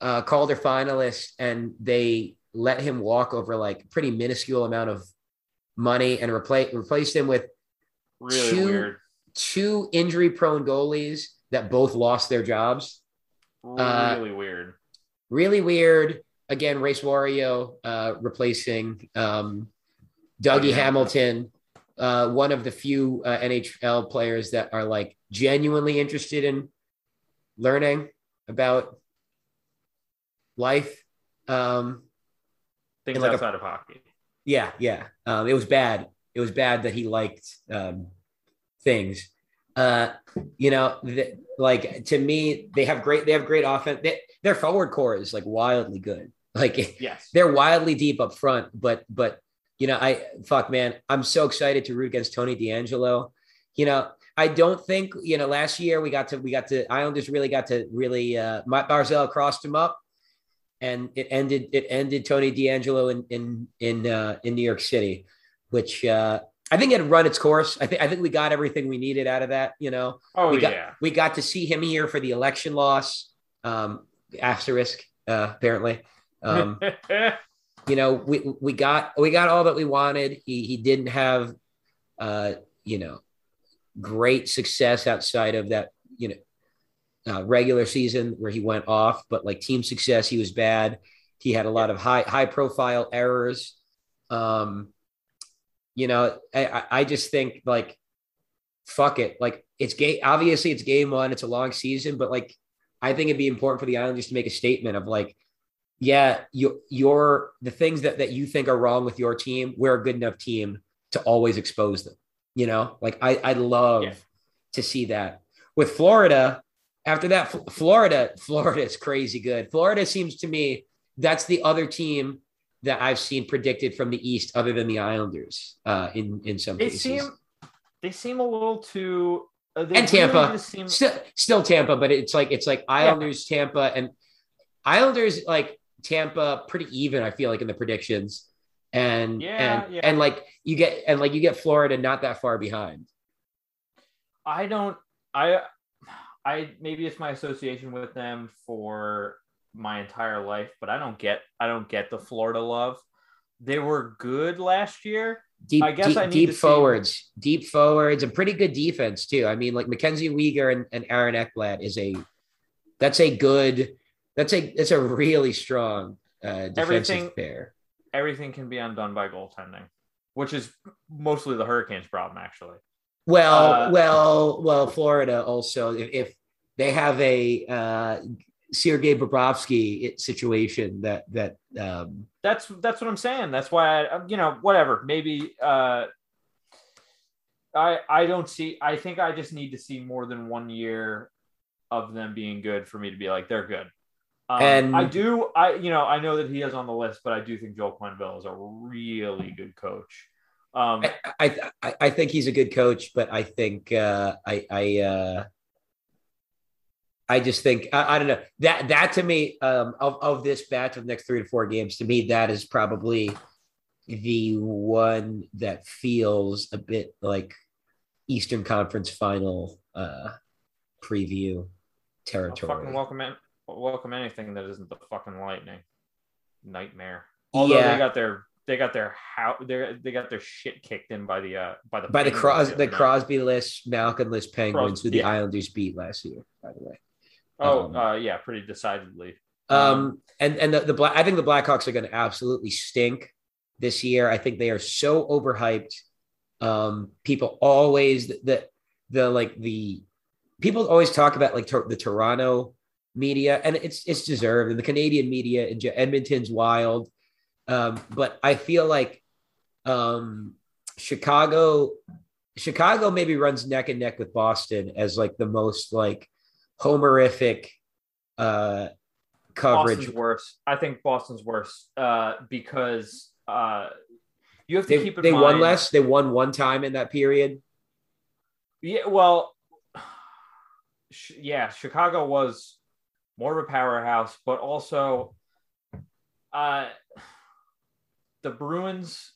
uh, Calder finalist, and they let him walk over like pretty minuscule amount of money and replace replaced him with really two- weird. two injury prone goalies that both lost their jobs. Uh, Really weird. really weird. Again, Race Wario uh, replacing um, Dougie yeah. Hamilton, uh, one of the few uh, NHL players that are like genuinely interested in learning about life. Um, Things like a- outside of hockey. yeah, yeah. Um, it was bad. It was bad that he liked um, things. Uh, you know, th- like to me, they have great. They have great offense. They, their forward core is like wildly good. Like Yes. they're wildly deep up front. But but you know, I fuck man, I'm so excited to root against Tony DeAngelo. You know, I don't think you know. Last year we got to we got to Islanders really got to really. Uh, Barzal crossed him up, and it ended it ended Tony DeAngelo in in in uh, in New York City, which uh, I think it had run its course. I think I think we got everything we needed out of that. You know, Oh we got yeah. we got to see him here for the election loss. Um, asterisk uh, apparently. Um, you know, we we got we got all that we wanted. He he didn't have, uh, you know, great success outside of that, you know, uh, regular season where he went off. But like team success, he was bad. He had a lot of high high profile errors. Um, you know, I I- just think like, fuck it. Like it's game. Obviously, it's game one. It's a long season, but like, I think it'd be important for the Islanders to make a statement of like yeah, you, your the things that that you think are wrong with your team, we're a good enough team to always expose them. You know, like I I love Yeah. to see that with Florida. After that, F- Florida, Florida is crazy good. Florida seems to me that's the other team that I've seen predicted from the East, other than the Islanders, uh, in in some They cases. seem they seem a little too uh, And Tampa. just seem- still, still Tampa, but it's like it's like Islanders, Tampa, and Islanders like Tampa pretty even. I feel like in the predictions, and Yeah, and yeah. and like you get and like you get Florida not that far behind. I don't I I maybe it's my association with them for my entire life, but I don't get I don't get the Florida love. They were good last year. Deep, I guess deep, I need deep to see- forwards, deep forwards, and pretty good defense too. I mean, like Mackenzie Weegar and, and Aaron Ekblad is a that's a good that's a that's a really strong uh, defensive Everything- pair. Everything can be undone by goaltending, which is mostly the Hurricanes' problem, actually. Well, Uh, well, well. Florida also, if, if they have a uh, Sergei Bobrovsky situation that that um, That's that's what I'm saying. That's why I, you know, whatever. Maybe uh, I I don't see. I think I just need to see more than one year of them being good for me to be like they're good. Um, And- I do. I you know I know that he is on the list, but I do think Joel Quenneville is a really good coach. Um, I, I I I think he's a good coach, but I think uh, I I uh, I just think I, I don't know that that to me um, of of this batch of the next three to four games to me that is probably the one that feels a bit like Eastern Conference Final uh, preview I'll territory. fucking welcome in, welcome anything that isn't the fucking lightning nightmare. Although yeah, they got their they got their how they they got their shit kicked in by the uh by the by the Cros the. Crosby list, Malkin list Penguins, who the yeah. Islanders beat last year, by the way. Oh, Um, uh, yeah, pretty decidedly. Um, and and the, the black, I think the Blackhawks are going to absolutely stink this year. I think they are so overhyped. Um, people always the, the the like the people always talk about like Tor- the Toronto media, and it's it's deserved, and the Canadian media in Edmonton's wild. Um, but I feel like um, Chicago, Chicago maybe runs neck and neck with Boston as like the most like homerific uh coverage. Boston's worse. I think Boston's worse uh, because uh, you have to They, keep they mind. won less. They won one time in that period. Yeah, well, sh- yeah, Chicago was more of a powerhouse, but also uh, the Bruins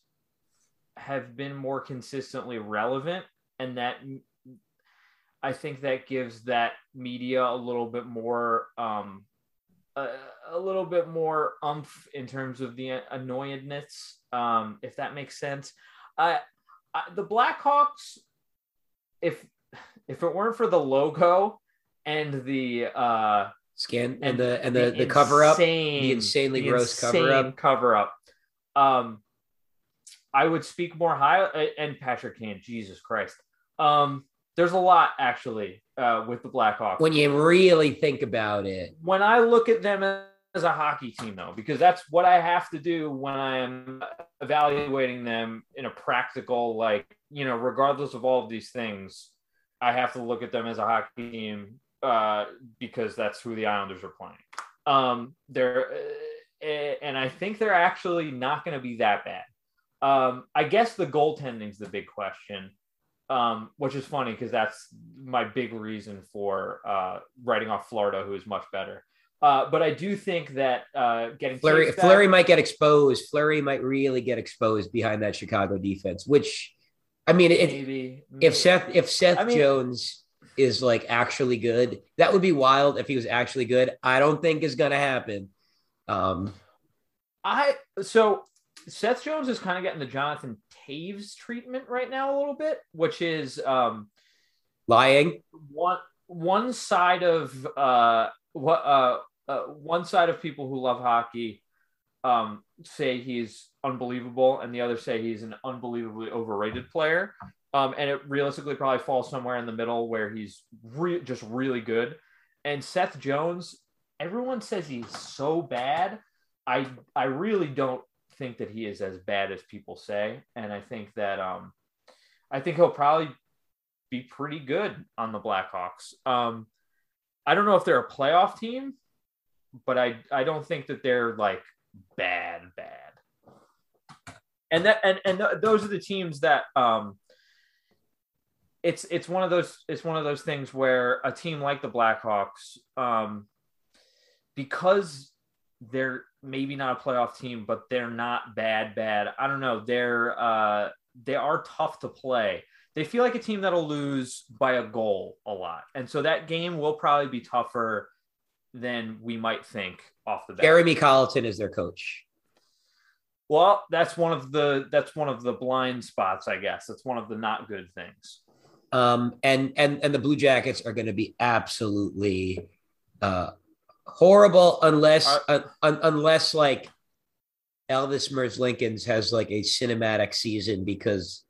have been more consistently relevant, and that I think that gives that media a little bit more. Um, a, a little bit more umph in terms of the annoyedness, um, if that makes sense. Uh, I, the Blackhawks, if if it weren't for the logo and the uh, Scan and, the and the the, cover up, the insanely the gross cover up. cover up. Um, I would speak more high and Patrick Kane. Jesus Christ. Um, there's a lot actually uh, with the Blackhawks. When you really think about it, when I look at them as a hockey team, though, because that's what I have to do when I am evaluating them in a practical, like, you know, regardless of all of these things, I have to look at them as a hockey team uh, because that's who the Islanders are playing. Um, they're, uh, and I think they're actually not going to be that bad. Um, I guess the goaltending is the big question um, which is funny because that's my big reason for uh, writing off Florida, who is much better. Uh, but I do think that uh, getting Fleury back- Fleury might get exposed. Fleury might really get exposed behind that Chicago defense. Which, I mean, it, maybe if Seth if Seth I mean- Jones is like actually good, that would be wild. If he was actually good, I don't think is gonna happen. Um, I so Seth Jones is kind of getting the Jonathan Toews treatment right now a little bit, which is um, lying. one one side of uh what uh, uh one side of people who love hockey um say he's unbelievable and the other say he's an unbelievably overrated player um and it realistically probably falls somewhere in the middle where he's re- just really good and Seth Jones everyone says he's so bad I I really don't think that he is as bad as people say and I think that um I think he'll probably be pretty good on the Blackhawks. Um, I don't know if they're a playoff team, but I I don't think that they're like bad bad. And that and and th- those are the teams that um it's it's one of those it's one of those things where a team like the Blackhawks um because they're maybe not a playoff team but they're not bad bad. I don't know. They're uh they are tough to play they feel like a team that'll lose by a goal a lot. And so that game will probably be tougher than we might think off the bat. Jeremy Colliton is their coach. Well, that's one of the that's one of the blind spots, I guess. That's one of the not good things. Um, and and and the Blue Jackets are going to be absolutely uh, horrible unless Are- uh, un, unless like Elvis Merzlikins has like a cinematic season because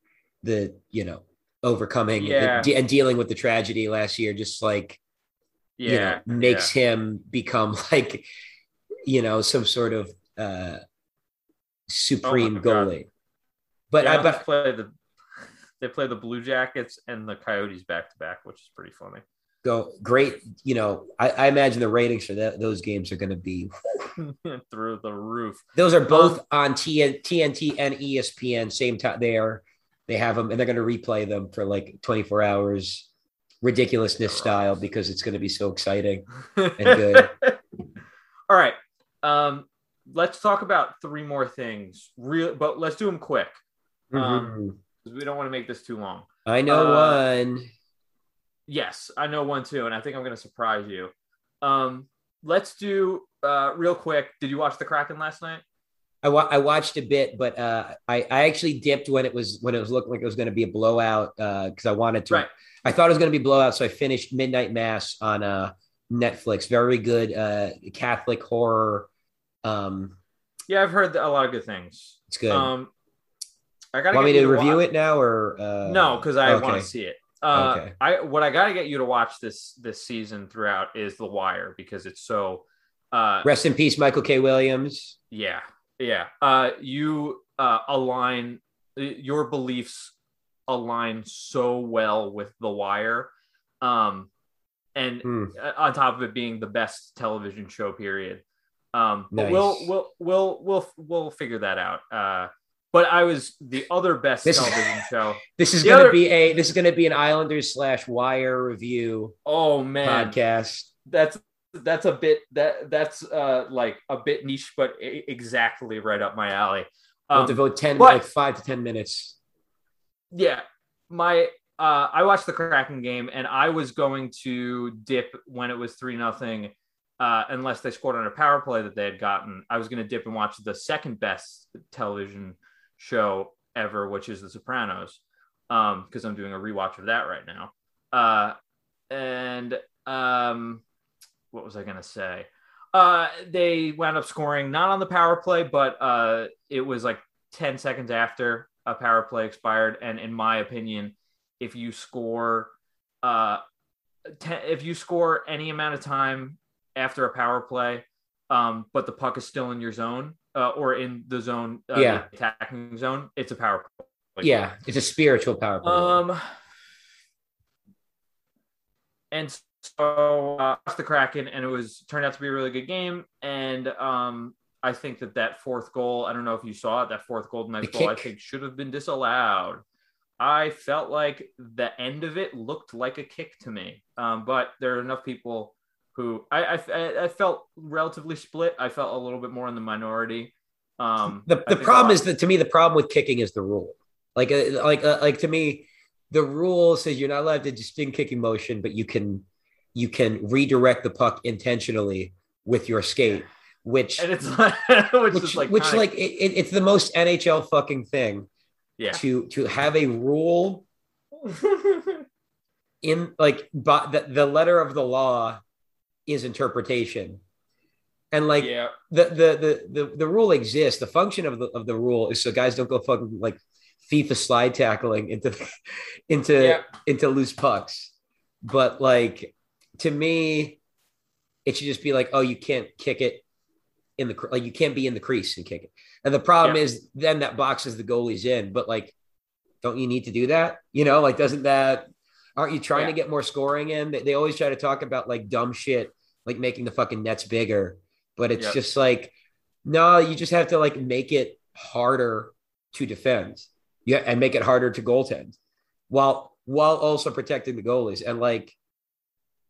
the you know overcoming Yeah. and, and dealing with the tragedy last year just like Yeah. you know makes him become like you know some sort of uh supreme Oh my God. goalie. But yeah. I They but play the they play the Blue Jackets and the Coyotes back to back, which is pretty funny. go great. You know, I, I imagine the ratings for that those games are going to be. Through the roof. Those are both Um, on TN, TNT and ESPN same time. They are. They have them, and they're going to replay them for like 24 hours, ridiculousness style, because it's going to be so exciting. And good. All right. Um, let's talk about three more things. Real, but let's do them quick. Um, Mhm. 'Cause we don't want to make this too long. I know uh, one. Yes, I know one too, and I think I'm going to surprise you. Um, let's do uh, real quick. Did you watch the Kraken last night? I, wa- I watched a bit, but uh, I, I actually dipped when it was when it was looking like it was going to be a blowout because I wanted to. Right. I thought it was going to be blowout, so I finished Midnight Mass on uh, Netflix. Very good uh, Catholic horror. Um, Yeah, I've heard a lot of good things. it's good. Um, I gotta Want me to review it now or uh, No, because I okay. want to see it. Uh, Okay. I what I got to get you to watch this this season throughout is The Wire because it's so. Uh, Rest in peace, Michael K. Williams. yeah, yeah. Uh, you uh, align your beliefs align so well with The Wire, um, and uh, on top of it being the best television show period. Um, but we'll we'll we'll we'll we'll figure that out. Uh, but I was the other best This- television show. This is The going to other- be a this is going to be an Islanders slash Wire review Oh man, podcast. that's that's a bit that that's uh like a bit niche, but exactly right up my alley. We'll Um, devote ten but- like five to ten minutes. yeah, my uh, I watched the Kraken game, and I was going to dip when it was three nothing, uh, unless they scored on a power play that they had gotten. I was going to dip and watch the second best television show ever, which is The Sopranos, um, because I'm doing a rewatch of that right now. Uh, and um, what was I gonna say? Uh, they wound up scoring not on the power play, but uh, it was like 10 seconds after a power play expired. And in my opinion, if you score, uh, ten, if you score any amount of time after a power play, um, but the puck is still in your zone uh, or in the zone, uh, Yeah. the attacking zone, it's a power play. yeah, it's a spiritual power play. Um, and so uh, the Kraken, and it was turned out to be a really good game. And um, I think that that fourth goal, I don't know if you saw it, that fourth Golden The goal, I think should have been disallowed. I felt like the end of it looked like a kick to me, um, but there are enough people who I, I I felt relatively split. I felt a little bit more in the minority. Um, the the problem is that to me the problem with kicking is the rule. Like uh, like uh, like to me, the rule says you're not allowed to just in kicking motion, but you can you can redirect the puck intentionally with your skate, which and it's like, which, which is like which like it, it- it's the most NHL fucking thing yeah. to to have a rule in like but the, the letter of the law is interpretation and like yeah. the, the the the the rule exists the function of the of the rule is so guys don't go fucking like FIFA slide tackling into into Yeah. into loose pucks but like to me it should just be like oh you can't kick it in the like you can't be in the crease and kick it and the problem Yeah. is then that boxes the goalies in but like don't you need to do that you know like doesn't that aren't you trying to get more scoring in? They, they always try to talk about like dumb shit like making the fucking nets bigger but it's Yep. just like no you just have to like make it harder to defend. Yeah and make it harder to goaltend while while also protecting the goalies. And like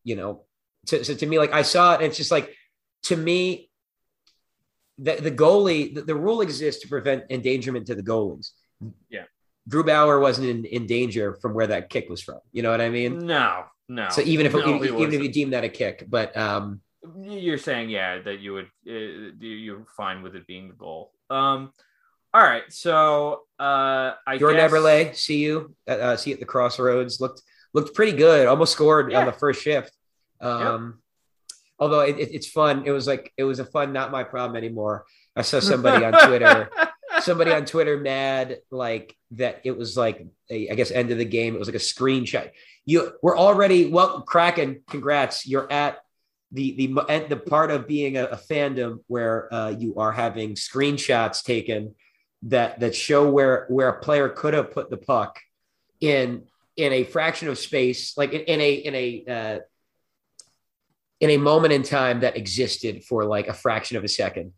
you know so, so to me like i saw it and it's just like to me the, the goalie the, the rule exists to prevent endangerment to the goalies. Yeah. Drew bauer wasn't in, in danger from where that kick was from you know what i mean No, no. so even if No, even, even if you deem that a kick but um you're saying yeah that you would uh, you- you're fine with it being the goal. Um, all right, so uh, I Jordan guess, Eberle, see you, uh, uh, see you at the crossroads. Looked looked pretty good. Almost scored Yeah. on the first shift. Um, Although it, it- it's fun. It was like it was a fun, not my problem anymore. I saw somebody on Twitter, somebody on Twitter mad like that. It was like a, I guess end of the game. It was like a screenshot. You we're already well, Kraken. Congrats, you're at the the the part of being a, a fandom where uh, you are having screenshots taken that that show where where a player could have put the puck in in a fraction of space, like in, in a in a uh, in a moment in time that existed for like a fraction of a second.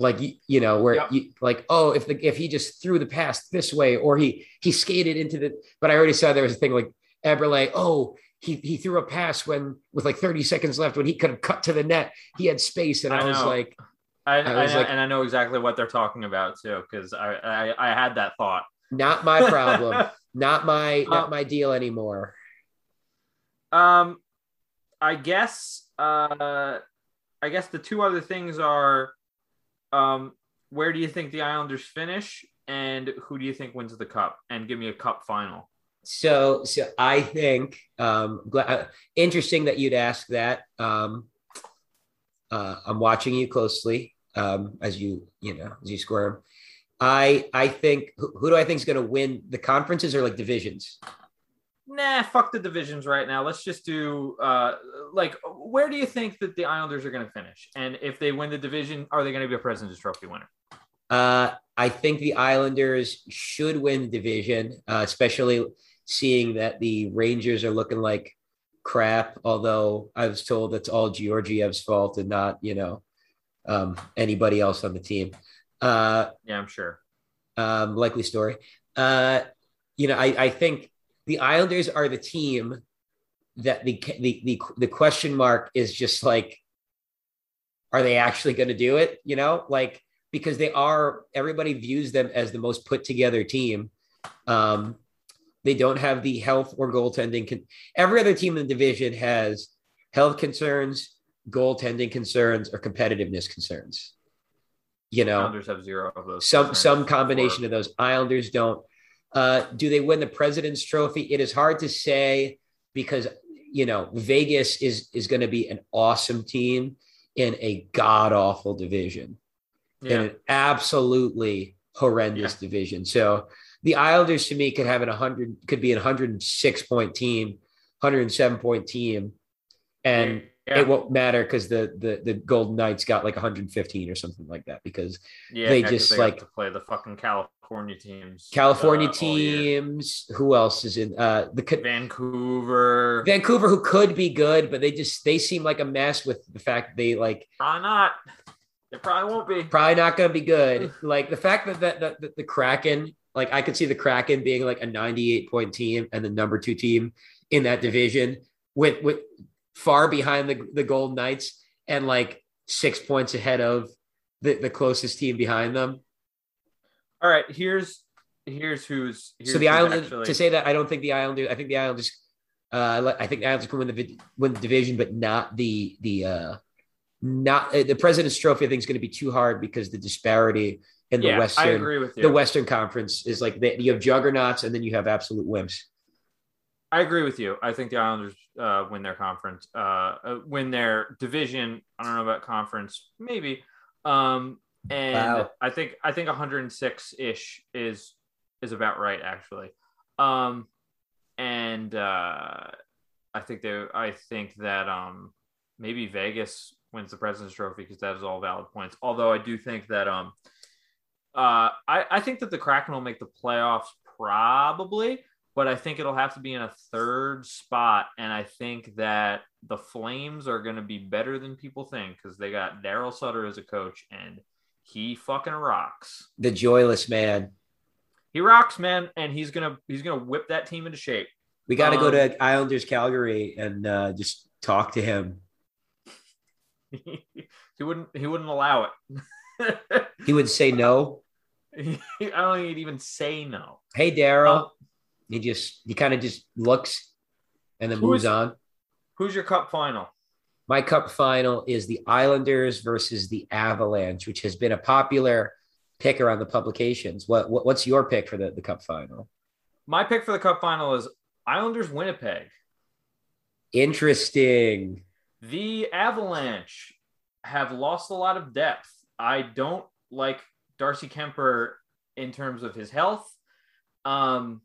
Like you, know, where Yeah. you like, oh, if the if he just threw the pass this way, or he he skated into the. But I already saw there was a thing like Eberle. Oh, he he threw a pass when with like 30 seconds left when he could have cut to the net. He had space, and I, I was like, I, I I was know- like- and I know exactly what they're talking about too, because I, I I had that thought. not my problem, not my Uh, not my deal anymore. Um, I guess. Uh, I guess the two other things are, um, where do you think the Islanders finish, and who do you think wins the cup? And give me a cup final. So, so I think um, gla- uh, interesting that you'd ask that. Um, uh, I'm watching you closely um, as you you know as you squirm. I I think who, who do I think is going to win the conferences or like divisions? Nah, fuck the divisions right now. Let's just do uh like where do you think that the Islanders are going to finish? And if they win the division, are they going to be a President's Trophy winner? Uh, I think the Islanders should win the division, uh, especially seeing that the Rangers are looking like crap. Although I was told it's all Georgiev's fault and not, you know, um, anybody else on the team. Uh, Yeah, I'm sure. um, likely story. Uh, you know, I, I think the Islanders are the team that the the the, the question mark is just like, are they actually going to do it? You know, like because they are. Everybody views them as the most put together team. Um, they don't have the health or goaltending. Con- Every other team in the division has health concerns, goaltending concerns, or competitiveness concerns. You know, Islanders have zero of those. some some combination for- of those. Islanders don't. Uh, do they win the President's Trophy? It is hard to say because you know, Vegas is is going to be an awesome team in a god awful division, in an absolutely horrendous division. So the Islanders to me could have an 100 could be an 106 point team, 107 point team, and yeah. it won't matter because the, the the Golden Knights got like 115 or something like that because yeah, they just, have like- to play the fucking California teams. California uh, teams. Who else is in uh the co- Vancouver. Vancouver, who could be good, but they just they seem like a mess with the fact they like Probably not. It probably won't be. probably not going to be good. like the fact that that, that, that the Kraken, like I could see the Kraken being like a 98 point team and the number two team in that division with with far behind the the Golden Knights and like six points ahead of the, the closest team behind them. All right, here's here's who's here's so the Islanders actually- to say that I don't think the Islanders. I think the Islanders. Uh, I think the Islanders can win the win the division, but not the the uh, not uh, the President's Trophy. I think is going to be too hard because the disparity in the yeah, I Western agree with you. the Western Conference is like the, you have juggernauts and then you have absolute wimps. I agree with you. I think the Islanders uh, win their conference, uh, uh, win their division. I don't know about conference, maybe. Um, and Wow. I think I think 106 ish is is about right actually. Um, and uh, I think they I think that um maybe Vegas wins the President's Trophy because that is all valid points. Although I do think that um uh I I think that the Kraken will make the playoffs probably but I think it'll have to be in a third spot. And I think that the Flames are going to be better than people think because they got Daryl Sutter as a coach and he fucking rocks. The joyless man. He rocks, man, and he's gonna he's gonna whip that team into shape. We got to go Um, to Islanders Calgary and uh, just talk to him. he wouldn't he wouldn't allow it. He would say no. I don't think he'd even say no. Hey, Daryl. Uh, he just he kind of just looks and then Who moves is- on. Who's your cup final? My cup final is the Islanders versus the Avalanche, which has been a popular pick around the publications. What, what what's your pick for the, the cup final? My pick for the cup final is Islanders Winnipeg. Interesting. The Avalanche have lost a lot of depth. I don't like Darcy Kuemper in terms of his health. Um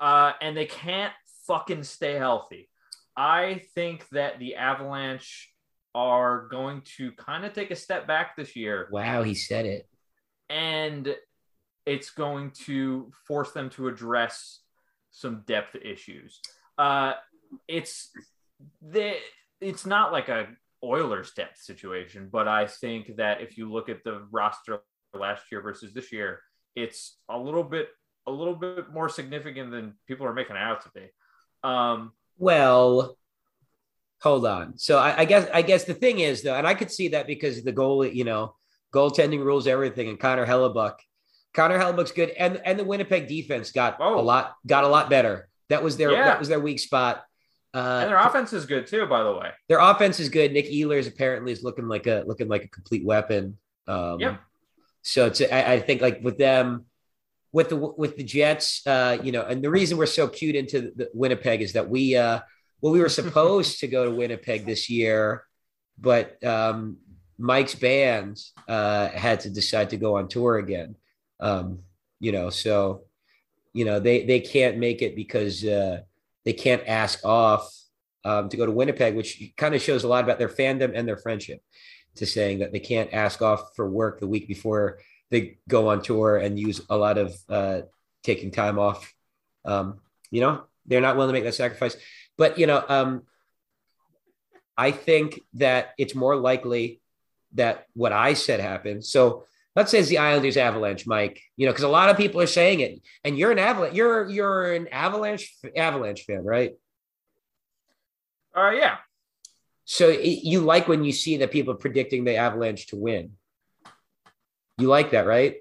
uh and they can't fucking stay healthy. I think that the Avalanche are going to kind of take a step back this year Wow, he said it. and it's going to force them to address some depth issues. Uh, it's the it's not like a Oilers depth situation, but I think that if you look at the roster last year versus this year, it's a little bit a little bit more significant than people are making it out to be. Um, Well, hold on. So I, I guess I guess the thing is though, and I could see that because the goal, you know, goaltending rules everything, and Connor Hellebuyck, Connor Hellebuyck's good, and and the Winnipeg defense got Oh. a lot got a lot better. That was their Yeah. that was their weak spot. Uh, and their offense is good too, by the way. their offense is good. Nick Ehlers apparently is looking like a looking like a complete weapon. Um, Yep. So it's I, I think like with them, with the with the Jets, uh, you know, and the reason we're so cute into the Winnipeg is that we uh, well we were supposed to go to Winnipeg this year, but um, Mike's band uh, had to decide to go on tour again. Um, you know, so you know they they can't make it because uh, they can't ask off um, to go to Winnipeg, which kind of shows a lot about their fandom and their friendship. To saying that they can't ask off for work the week before they go on tour and use a lot of uh, taking time off. Um, you know, they're not willing to make that sacrifice. But you know, um, I think that it's more likely that what I said happened. So let's say it's the Islanders Avalanche, Mike. You know, because a lot of people are saying it, and you're an Avalanche. You're you're an Avalanche Avalanche fan, right? Uh, yeah, So it, you like when you see that people predicting the Avalanche to win. You like that, right?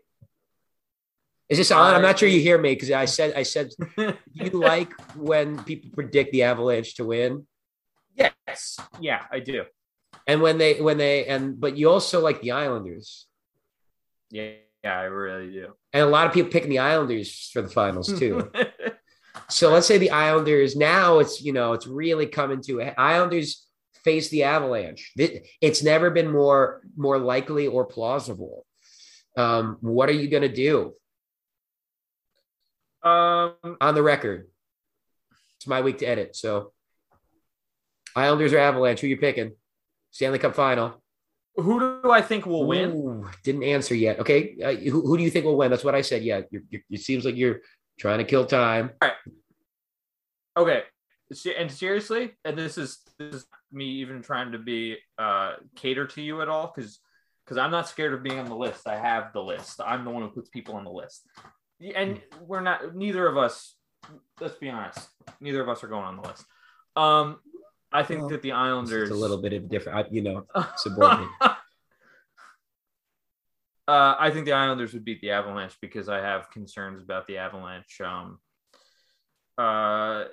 Is this on? I'm not sure you hear me because I said I said you like when people predict the Avalanche to win, yes, yeah, I do. and when they when they and but you also like the Islanders, Yeah, yeah, I really do. and a lot of people picking the Islanders for the finals too. So let's say the Islanders now it's you know it's really coming to. Islanders face the Avalanche. It's never been more more likely or plausible. Um, what are you going to do? Um, On the record, it's my week to edit. So Islanders or Avalanche? Who you picking? Stanley Cup final. Who do I think will win? Ooh, didn't answer yet. Okay, uh, who, who do you think will win? That's what I said. Yeah, you're, you're, it seems like you're trying to kill time. All right. Okay, and seriously, and this is this is me even trying to be uh cater to you at all because because I'm not scared of being on the list. I have the list. I'm the one who puts people on the list, and we're not. Neither of us. Let's be honest. Neither of us are going on the list. Um, I think well, that the Islanders a little bit of different, you know, subordinate. uh, I think the Islanders would beat the Avalanche because I have concerns about the Avalanche. Um, uh,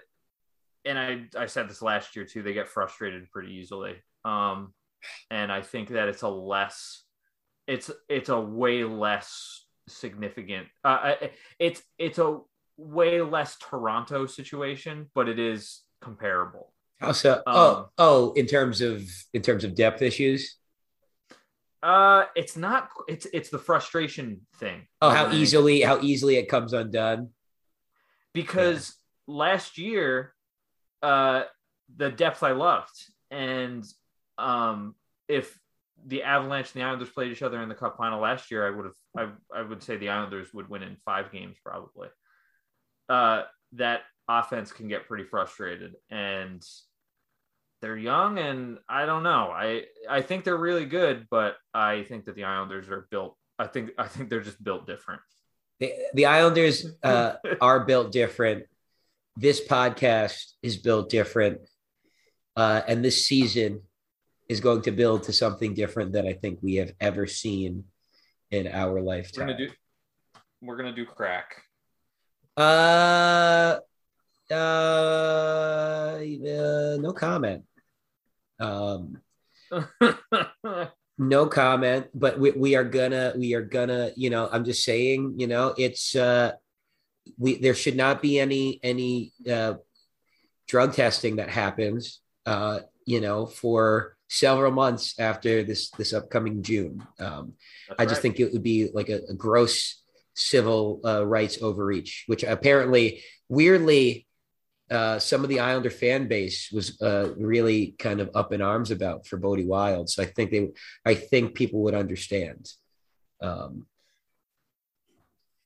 and I I said this last year too. They get frustrated pretty easily. Um, and I think that it's a less, it's it's a way less significant. Uh, it's it's a way less Toronto situation, but it is comparable. How so? Um, oh, oh, in terms of in terms of depth issues. Uh, it's not. It's it's the frustration thing. Oh, how easily how easily it comes undone. Because yeah. last year, uh, the depth I loved, and um, if the Avalanche and the Islanders played each other in the Cup final last year, I would have I I would say the Islanders would win in five games probably. Uh, that offense can get pretty frustrated, and they're young and I don't know. I I think they're really good, but I think that the Islanders are built. I think I think they're just built different. The, the Islanders uh, are built different. This podcast is built different, uh, and this season is going to build to something different than I think we have ever seen in our lifetime. We're gonna do, we're gonna do crack. Uh, uh, uh no comment. Um, no comment, but we, we are gonna we are gonna you know I'm just saying you know it's uh, we there should not be any any uh, drug testing that happens uh, you know for several months after this this upcoming June. Um, I just right. think it would be like a, a gross civil uh, rights overreach, which apparently weirdly uh, some of the Islander fan base was uh, really kind of up in arms about for Bode Wilde. So I think they, I think people would understand. Um,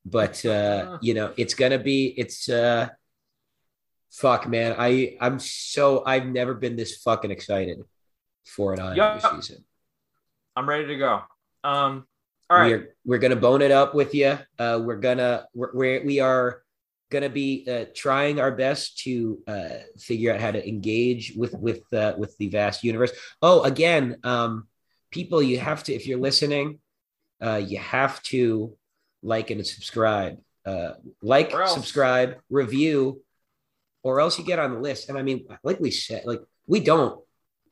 but uh, you know, it's gonna be, it's uh, fuck, man. I I'm so I've never been this fucking excited for an Islander yep. season. I'm ready to go. Um, all right, we're we're gonna bone it up with you. Uh, we're gonna we're, we're we are going to be uh, trying our best to uh, figure out how to engage with with uh, with the vast universe. Oh, again, um, people, you have to if you're listening, uh, you have to like and subscribe. Uh, like, subscribe, review, or else you get on the list. And I mean, like we said, like we don't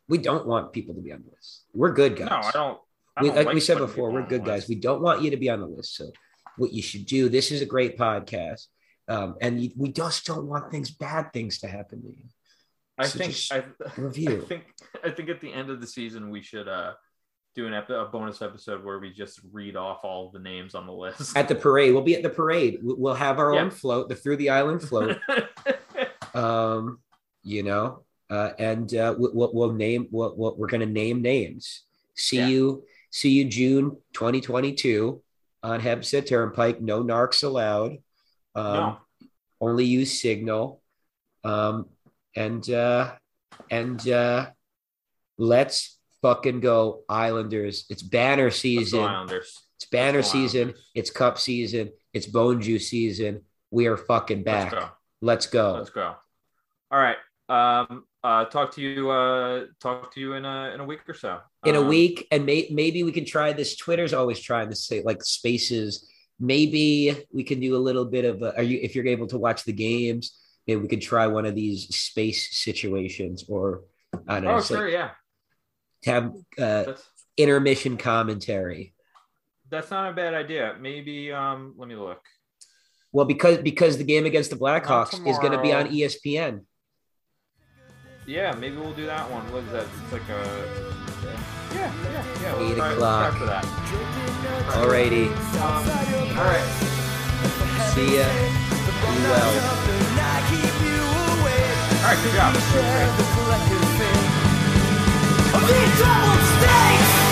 we don't want people to be on the list. We're good guys. No, I don't. I don't we, like, like we said before, we're good guys. We don't want you to be on the list. So what you should do, this is a great podcast um, and you, we just don't want things, bad things, to happen to you. I so think I, review. I think I think at the end of the season we should uh, do an ep- a bonus episode where we just read off all the names on the list. At the parade, we'll be at the parade. We'll have our yeah. own float, the through the island float. um, you know, uh, and uh, we'll, we'll name. We'll, we'll, we're going to name names. See yeah. you. See you June 2022 on Hempstead Turnpike. No narcs allowed. Um, no. Only use Signal. Um, and uh, and uh, let's fucking go Islanders. It's banner season. Islanders. It's banner season. Islanders. It's cup season. It's bone juice season. We are fucking back. Let's go. Let's go. Let's go. All right. Um, uh, talk to you. Uh, talk to you in a in a week or so. In um, a week, and may, maybe we can try this. Twitter's always trying to say like spaces maybe we can do a little bit of a, are you if you're able to watch the games maybe we could try one of these space situations or i don't know oh, sure, like, yeah have uh, intermission commentary that's not a bad idea maybe um let me look Well, because because the game against the Blackhawks is going to be on. ESPN. Yeah, maybe we'll do that one. What is that? It's like a. Yeah, yeah, yeah. We'll Eight try, o'clock. Try for that. Alrighty, Um, all right. see ya. Be well. All right. Good job. These troubled states